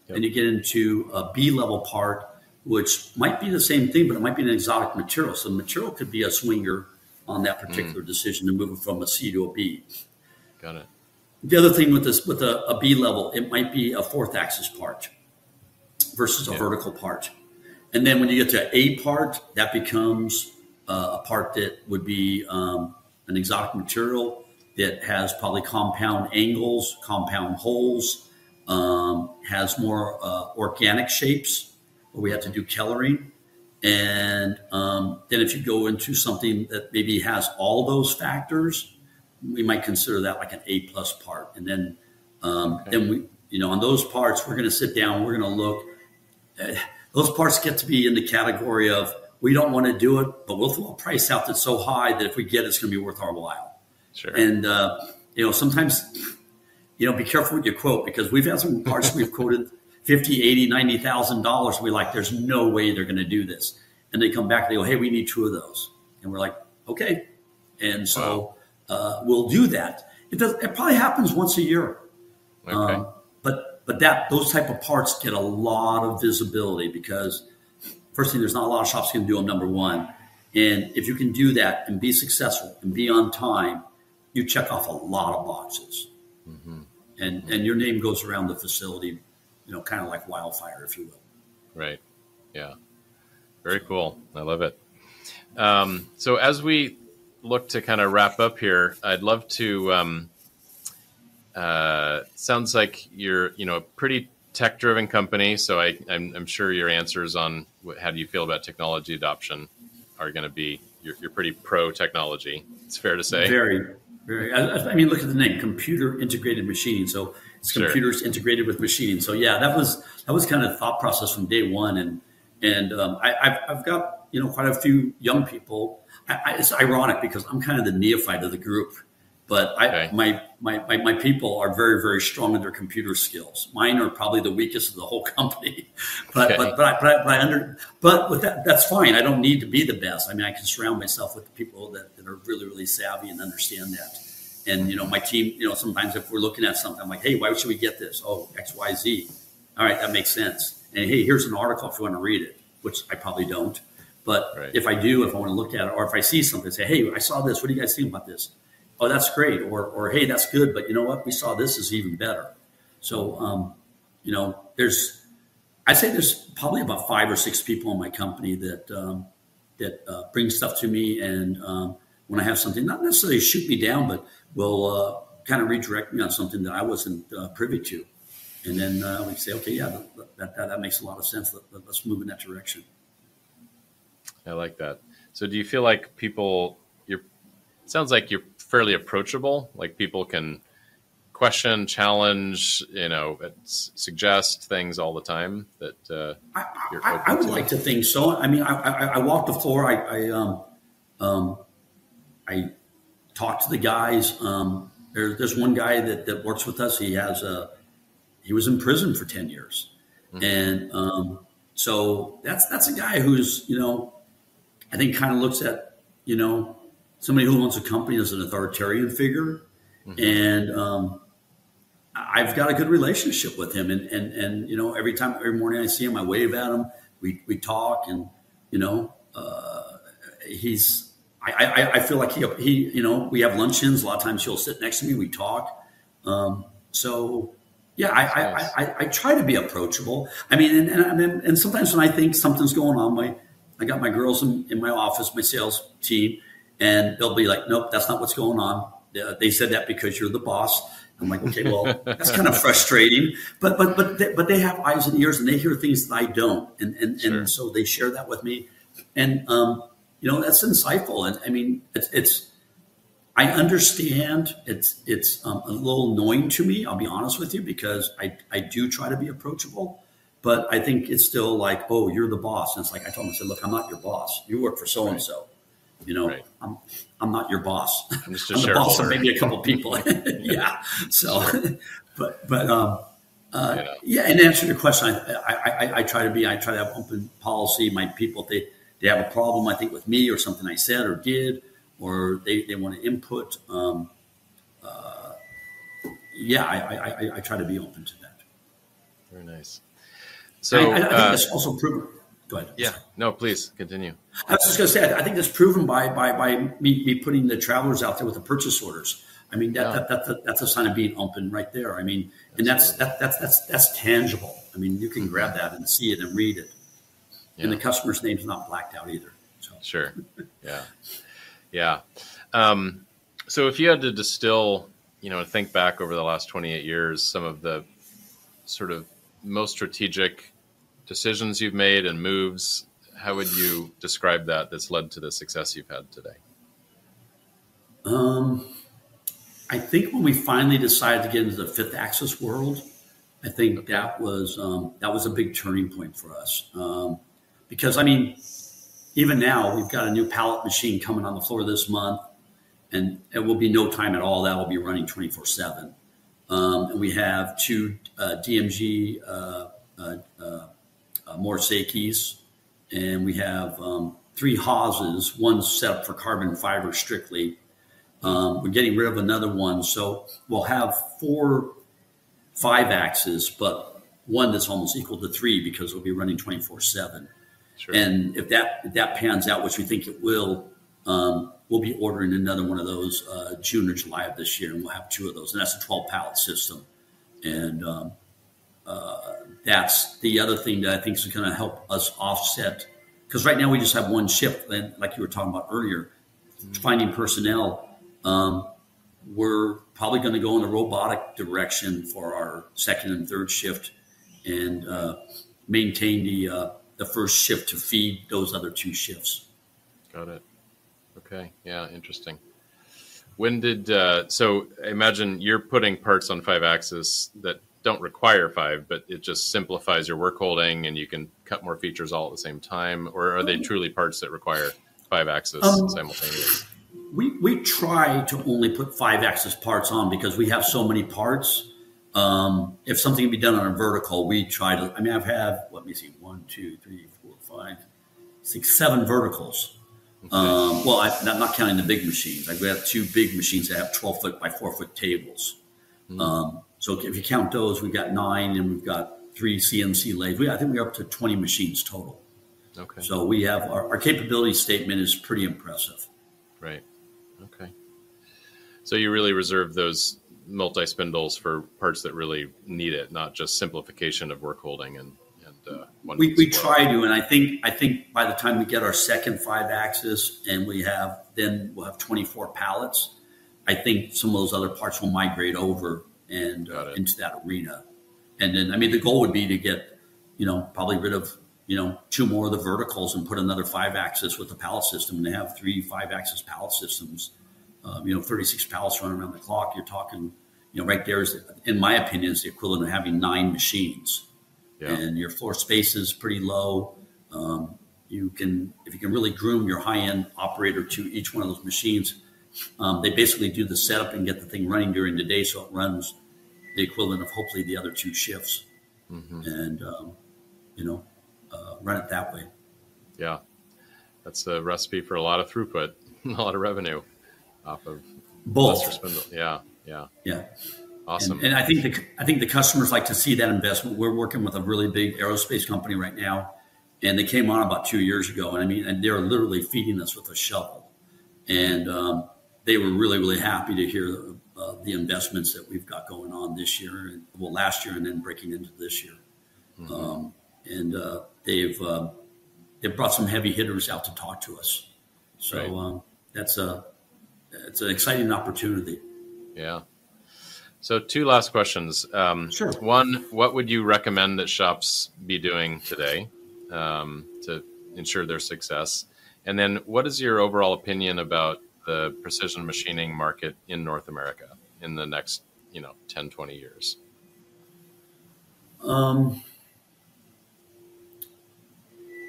Yep. Then you get into a B level part, which might be the same thing, but it might be an exotic material. So the material could be a swinger on that particular mm. decision to move it from a C to a B. Got it. The other thing with this, with a, a B level, it might be a fourth axis part versus a yeah. vertical part. And then when you get to A part, that becomes uh, a part that would be um, an exotic material that has probably compound angles, compound holes, um, has more uh, organic shapes where we have to do coloring. And um, then if you go into something that maybe has all those factors, we might consider that like an A plus part. And then um, okay. then we you know on those parts we're going to sit down. We're going to look. Uh, those parts get to be in the category of we don't want to do it, but we'll throw a price out that's so high that if we get it, it's going to be worth our while. Sure. And uh, you know sometimes you know be careful what you quote because we've had some parts we've quoted 50 80 90 thousand dollars we like there's no way they're going to do this and they come back and they go hey we need two of those and we're like okay and so wow uh, will do that. It does. It probably happens once a year. Okay. Um, but but that those type of parts get a lot of visibility because first thing, there's not a lot of shops can do them. Number one, and if you can do that and be successful and be on time, you check off a lot of boxes, mm-hmm. and mm-hmm. and your name goes around the facility, you know, kind of like wildfire, if you will. Right. Yeah. Very cool. I love it. Um, so as we look to kind of wrap up here, I'd love to. Um, uh, sounds like you're, you know, a pretty tech-driven company. So I, I'm, I'm sure your answers on what, how do you feel about technology adoption are going to be. You're, you're pretty pro technology. It's fair to say. Very, very. I, I mean, look at the name, computer integrated machining. So it's computers sure. integrated with machining. So yeah, that was that was kind of thought process from day one. And and um, I, I've, I've got you know quite a few young people I, I, it's ironic because I'm kind of the neophyte of the group, But I, okay. my, my, my, my, people are very, very strong in their computer skills. Mine are probably the weakest of the whole <laughs> company. but, okay. but, but, I, but, I, but I under, but with that, that's fine. I don't need to be the best. I mean, I can surround myself with the people that, that are really, really savvy and understand that. And, you know, my team, you know, sometimes if we're looking at something, I'm like, hey, why should we get this? Oh, X, Y, Z. All right, that makes sense. And hey, here's an article if you want to read it, which I probably don't. But right. if I do, if I want to look at it, or if I see something, say, hey, I saw this. What do you guys think about this? Oh, that's great, or or hey, that's good, but you know what? We saw this is even better. So, um, you know, there's, I'd say there's probably about five or six people in my company that um, that uh, bring stuff to me, and um, when I have something, not necessarily shoot me down, but will uh, kind of redirect me on something that I wasn't uh, privy to, and then uh, we say, okay, yeah, that, that, that makes a lot of sense. Let, let's move in that direction. I like that. So, do you feel like people? You're. Sounds like you're fairly approachable. Like people can question, challenge, you know, suggest things all the time that uh, I, I, I, would to. like to think so. I mean, I, I, I walk the floor. I, I, um, um, I talk to the guys. Um, there, there's one guy that, that works with us. He has a, he was in prison for 10 years. Mm-hmm. And um, so that's, that's a guy who's, you know, I think kind of looks at, you know, somebody who owns a company as an authoritarian figure, mm-hmm. and um, I've got a good relationship with him. And, and and you know, every time, every morning I see him, I wave at him. We we talk, and you know, uh, he's. I, I, I feel like he, he, you know, we have luncheons. A lot of times he'll sit next to me. We talk. Um, so, yeah, I, I, I, I, try to be approachable. I mean, and, and, and sometimes when I think something's going on, my I got my girls in, in my office, my sales team, and they'll be like, nope, that's not what's going on. They said that because you're the boss. I'm like, okay, well, <laughs> that's kind of frustrating, but but but they, but they have eyes and ears and they hear things that I don't, and and, sure. and so they share that with me, and um, you know that's insightful. And I mean, it's, it's I understand it's it's um, a little annoying to me. I'll be honest with you because I I do try to be approachable, but I think it's still like, oh, you're the boss, and it's like I told him, I said, look, I'm not your boss. You work for so and so. You know, right. I'm I'm not your boss. I'm just a <laughs> I'm the boss of maybe a couple people. <laughs> <laughs> yeah. So, sure. but but um, uh, yeah. yeah. And answer your question, I, I, I, I try to be I try to have open policy. My people, they they have a problem, I think, with me or something I said or did, or they, they want to input. Um, uh, yeah, I, I, I, try to be open to that. Very nice. So I, I, I think uh, that's also proven Go ahead. Yeah. No, please continue. I was just going to say, I think that's proven by by by me, me putting the travelers out there with the purchase orders. I mean, that, yeah. that, that, that, that's a sign of being open right there. I mean, and that's that, that's that's that's tangible. I mean, you can grab that and see it and read it, yeah. and the customer's name's not blacked out either. So. Sure. Yeah. Yeah. Um, so if you had to distill, you know, think back over the last 28 years, some of the sort of most strategic decisions you've made and moves. How would you describe that that's led to the success you've had today? Um, I think when we finally decided to get into the fifth axis world, I think that was um, that was a big turning point for us. Um, because I mean, even now we've got a new pallet machine coming on the floor this month, and it will be no time at all. That will be running twenty four seven. Um, and we have two uh, DMG uh, uh, uh uh, Mori Seiki's, and we have um, three Haas's. One set up for carbon fiber strictly. Um, we're getting rid of another one, so we'll have four five axes, but one that's almost equal to three because we'll be running twenty four seven. And if that if that pans out, which we think it will, um, we'll be ordering another one of those uh, June or July of this year, and we'll have two of those. And that's a 12 pallet system. And um, uh, that's the other thing that I think is going to help us offset. Because right now we just have one shift, and like you were talking about earlier, mm-hmm. finding personnel. Um, we're probably going to go in the robotic direction for our second and third shift, and uh, maintain the uh, the first shift to feed those other two shifts. Got it. Okay. Yeah. Interesting. When did uh, so? Imagine you're putting parts on five axis that don't require five, but it just simplifies your work holding and you can cut more features all at the same time? Or are they truly parts that require five axis um, simultaneously? we we try to only put five axis parts on because we have so many parts. Um, if something can be done on a vertical, we try to. I mean, I've had let me see, one, two, three, four, five, six, seven verticals. Um, well, I, am not counting the big machines. I've got two big machines that have 12 foot by four foot tables. Mm-hmm. Um, so if you count those, we've got nine, and we've got three CNC lathes. We, I think we're up to 20 machines total. Okay. So we have our, our capability statement is pretty impressive. Right. Okay. So you really reserve those multi spindles for parts that really need it, not just simplification of work holding and and uh, we, we try to, and I think I think by the time we get our second five axis and we have then we'll have 24 pallets. I think some of those other parts will migrate over and uh, into that arena. And then I mean the goal would be to get you know probably rid of you know two more of the verticals and put another five axis with the pallet system and they have three five axis pallet systems. Um, you know 36 pallets running around the clock. You're talking you know right there is in my opinion is the equivalent of having nine machines yeah. and your floor space is pretty low. Um, you can, if you can really groom your high end operator to each one of those machines, um, they basically do the setup and get the thing running during the day, so it runs the equivalent of hopefully the other two shifts, mm-hmm. and um, you know, uh, run it that way. Yeah, that's a recipe for a lot of throughput, <laughs> a lot of revenue off of both. Yeah, yeah, yeah. Awesome. And, and, I think the I think the customers like to see that investment. We're working with a really big aerospace company right now, and they came on about two years ago. And I mean, and they're literally feeding us with a shovel, and um, they were really really happy to hear uh, the investments that we've got going on this year, and well, last year, and then breaking into this year. Mm-hmm. Um, and uh, they've uh, they've brought some heavy hitters out to talk to us. So right. um, that's a it's an exciting opportunity. Yeah. So, two last questions. Um, sure. One, what would you recommend that shops be doing today um, to ensure their success? And then, what is your overall opinion about the precision machining market in North America in the next, you know, 10, 20 years? Um,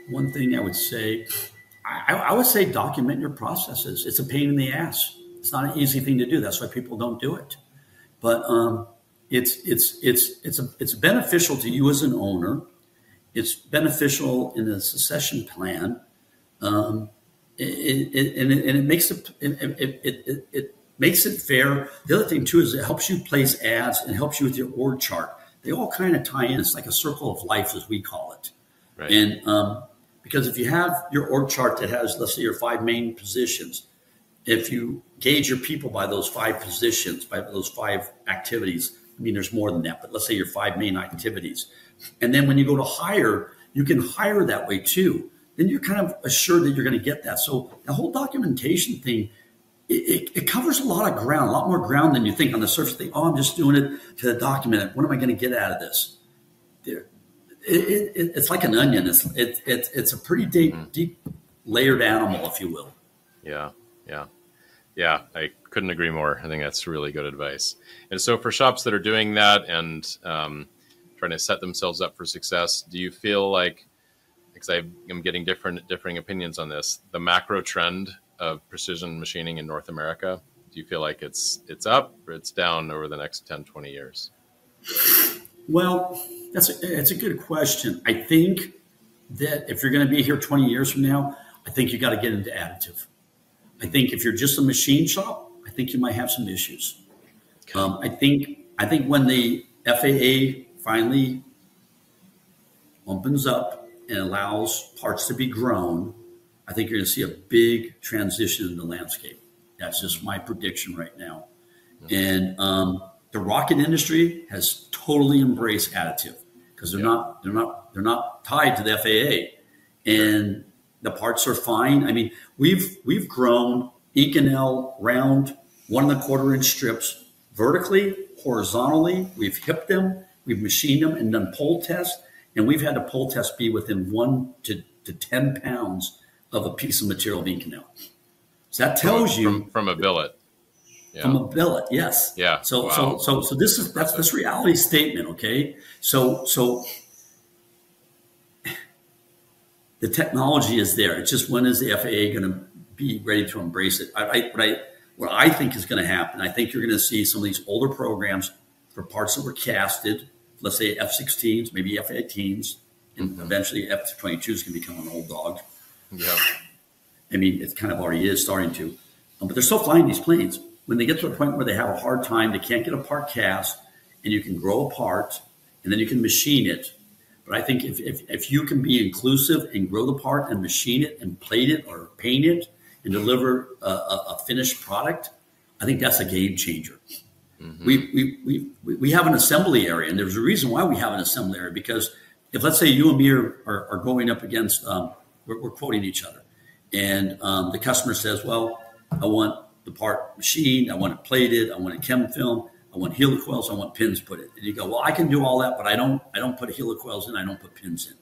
one thing I would say, I, I would say document your processes. It's a pain in the ass. It's not an easy thing to do. That's why people don't do it but um, it's it's it's it's a, it's beneficial to you as an owner. It's beneficial in a succession plan, um, it, it, and, it, and it makes it it, it, it makes it fair. The other thing too is it helps you place ads and helps you with your org chart. They all kind of tie in. It's like a circle of life, as we call it. Right. And um, because if you have your org chart that has, let's say, your five main positions, if you gauge your people by those five positions, by those five activities, I mean, there's more than that, but let's say your five main activities. And then when you go to hire, you can hire that way too. Then you're kind of assured that you're going to get that. So the whole documentation thing, it, it, it, covers a lot of ground, a lot more ground than you think on the surface. Think, oh, I'm just doing it to document it. What am I going to get out of this? There, it, it's like an onion. It's it, it's a pretty deep, mm. deep layered animal, if you will. Yeah. Yeah. Yeah, I couldn't agree more. I think that's really good advice. And so, for shops that are doing that and um, trying to set themselves up for success, do you feel like, because I'm getting different differing opinions on this, the macro trend of precision machining in North America, do you feel like it's it's up or it's down over the next 10, 20 years? Well, that's a, it's a good question. I think that if you're going to be here 20 years from now, I think you got to get into additive. I think if you're just a machine shop, I think you might have some issues. Um, I think I think when the FAA finally opens up and allows parts to be grown, I think you're going to see a big transition in the landscape. That's just my prediction right now. And um, the rocket industry has totally embraced additive because they're yeah. not they're not they're not tied to the FAA, and the parts are fine. I mean, we've we've grown Inconel round one and a quarter inch strips vertically, horizontally. We've hipped them, we've machined them, and done pull tests. And we've had a pull test be within one to, to ten pounds of a piece of material being Inconel. So that tells from, you from, from a billet. Yeah. From a billet, yes. Yeah. So wow. so so so this is that's this reality statement, okay? So so <sighs> the technology is there. It's just when is the FAA going to be ready to embrace it. I, I, what I what I think is going to happen, I think you're going to see some of these older programs for parts that were casted, let's say F-16s, maybe F-18s, and mm-hmm. eventually F-22s can become an old dog. Yeah. I mean, it kind of already is starting to, um, but they're still flying these planes. When they get to a point where they have a hard time, they can't get a part cast, and you can grow a part, and then you can machine it. But I think if, if, if you can be inclusive and grow the part and machine it and plate it or paint it and deliver a, a, a finished product, I think that's a game changer. Mm-hmm. We, we, we, we have an assembly area, and there's a reason why we have an assembly area because if let's say you and me are, are, are going up against, um, we're, we're, quoting each other, and um, the customer says, Well, I want the part machined, I want it plated, I want it chem film, I want helicoils, I want pins put in. And you go, Well, I can do all that, but I don't I don't put helicoils in, I don't put pins in.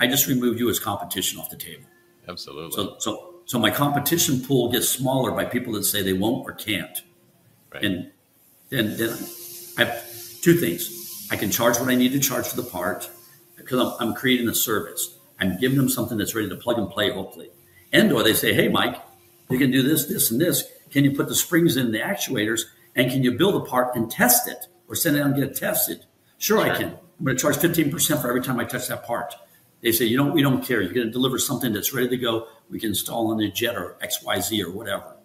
I just removed you as competition off the table. Absolutely. So so so my competition pool gets smaller by people that say they won't or can't. Right. And then, then I have two things. I can charge what I need to charge for the part because I'm, I'm creating a service. I'm giving them something that's ready to plug and play, hopefully. And or they say, hey, Mike, you can do this, this, and this. Can you put the springs in the actuators? And can you build a part and test it or send it out and get it tested? Sure, sure. I can. I'm going to charge 15% for every time I touch that part. They say, you don't, we don't care. You're going to deliver something that's ready to go. We can install on the jet or XYZ or whatever.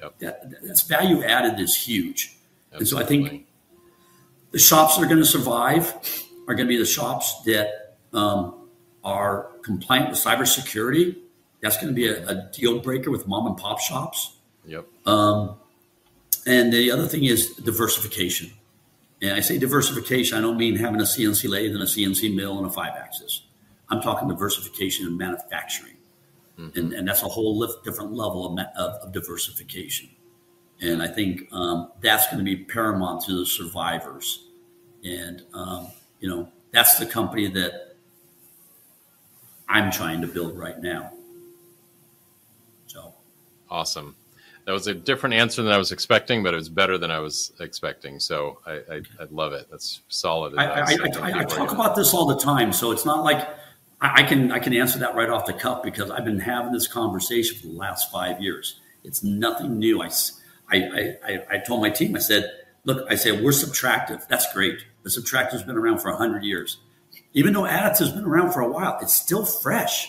Yep. That, that's value added is huge. Absolutely. And so I think the shops that are going to survive are going to be the shops that um, are compliant with cybersecurity. That's going to be a, a, deal breaker with mom and pop shops. Yep. Um, and the other thing is diversification. And I say diversification, I don't mean having a CNC lathe and a CNC mill and a five axis. I'm talking diversification in manufacturing. Mm-hmm. And, and, that's a whole different level of, of, of diversification. And I think um, that's going to be paramount to the survivors. And, um, you know, that's the company that I'm trying to build right now. So awesome. That was a different answer than I was expecting, but it was better than I was expecting. So I, I, I love it. That's solid. I, I, I, I talk about this all the time. So it's not like I can I can answer that right off the cuff because I've been having this conversation for the last five years. It's nothing new. I, I, I, I told my team, I said, look, I said, we're subtractive. That's great. The subtractive's been around for 100 years. Even though additive's been around for a while, it's still fresh.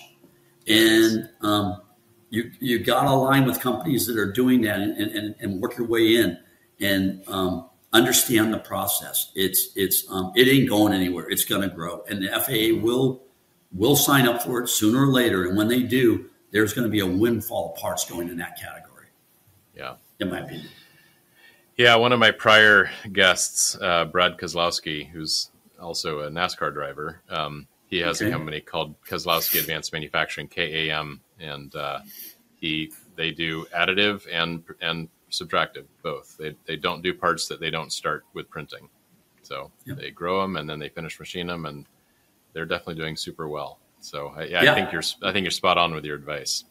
And um, you, you got to align with companies that are doing that and, and, and work your way in and um, understand the process. It's, it's, um, it ain't going anywhere. It's going to grow. And the FAA will, will sign up for it sooner or later. And when they do, there's going to be a windfall of parts going in that category. Yeah in my opinion. Yeah, one of my prior guests, uh, Brad Keselowski, who's also a NASCAR driver, um, he has okay. a company called Keselowski Advanced Manufacturing (KAM), and uh, he they do additive and and subtractive both. They they don't do parts that they don't start with printing, so yep. they grow them and then they finish machine them, and they're definitely doing super well. So I, yeah, yeah. I think you're I think you're spot on with your advice.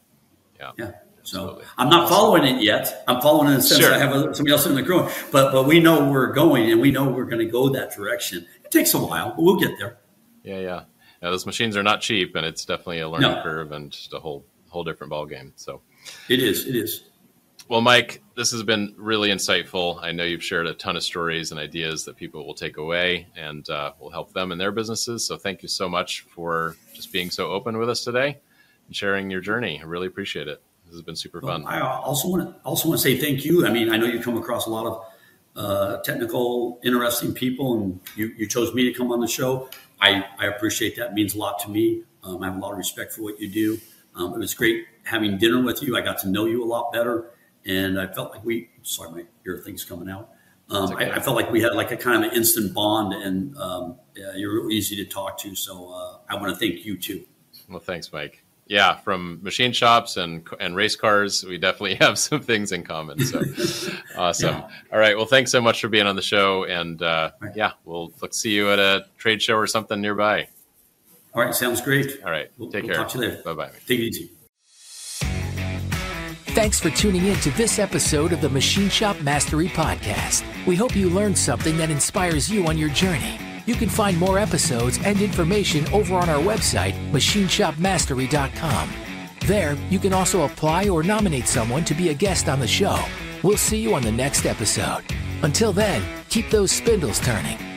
Yeah. Yeah. So I'm not following it yet. I'm following it in the sense sure. I have somebody else in the crew, but but we know we're going and we know we're going to go that direction. It takes a while, but we'll get there. Yeah, yeah. Now, those machines are not cheap, and it's definitely a learning no. curve and just a whole whole different ball game. So it is. It is. Well, Mike, this has been really insightful. I know you've shared a ton of stories and ideas that people will take away and uh, will help them in their businesses. So, thank you so much for just being so open with us today and sharing your journey. I really appreciate it. This has been super well, fun. I also want to also want to say thank you. I mean, I know you come across a lot of uh, technical, interesting people, and you, you chose me to come on the show. I, I appreciate that. It means a lot to me. Um, I have a lot of respect for what you do. Um, it was great having dinner with you. I got to know you a lot better, and I felt like we. Sorry, my ear thing's coming out. Um, okay. I, I, felt like we had like a kind of an instant bond, and um, yeah, you're real easy to talk to. So uh, I want to thank you too. Well, thanks, Mike yeah, from machine shops and and race cars, we definitely <laughs> have some things in common. So <laughs> awesome! Yeah. All right, well, thanks so much for being on the show, and uh, right. yeah, we'll look see you at a trade show or something nearby. All right, sounds great. All right, we'll, take we'll care. Talk to you later. Bye bye. Take it easy. Thanks for tuning in to this episode of the Machine Shop Mastery Podcast. We hope you learned something that inspires you on your journey. You can find more episodes and information over on our website, machineshopmastery.com. There, you can also apply or nominate someone to be a guest on the show. We'll see you on the next episode. Until then, keep those spindles turning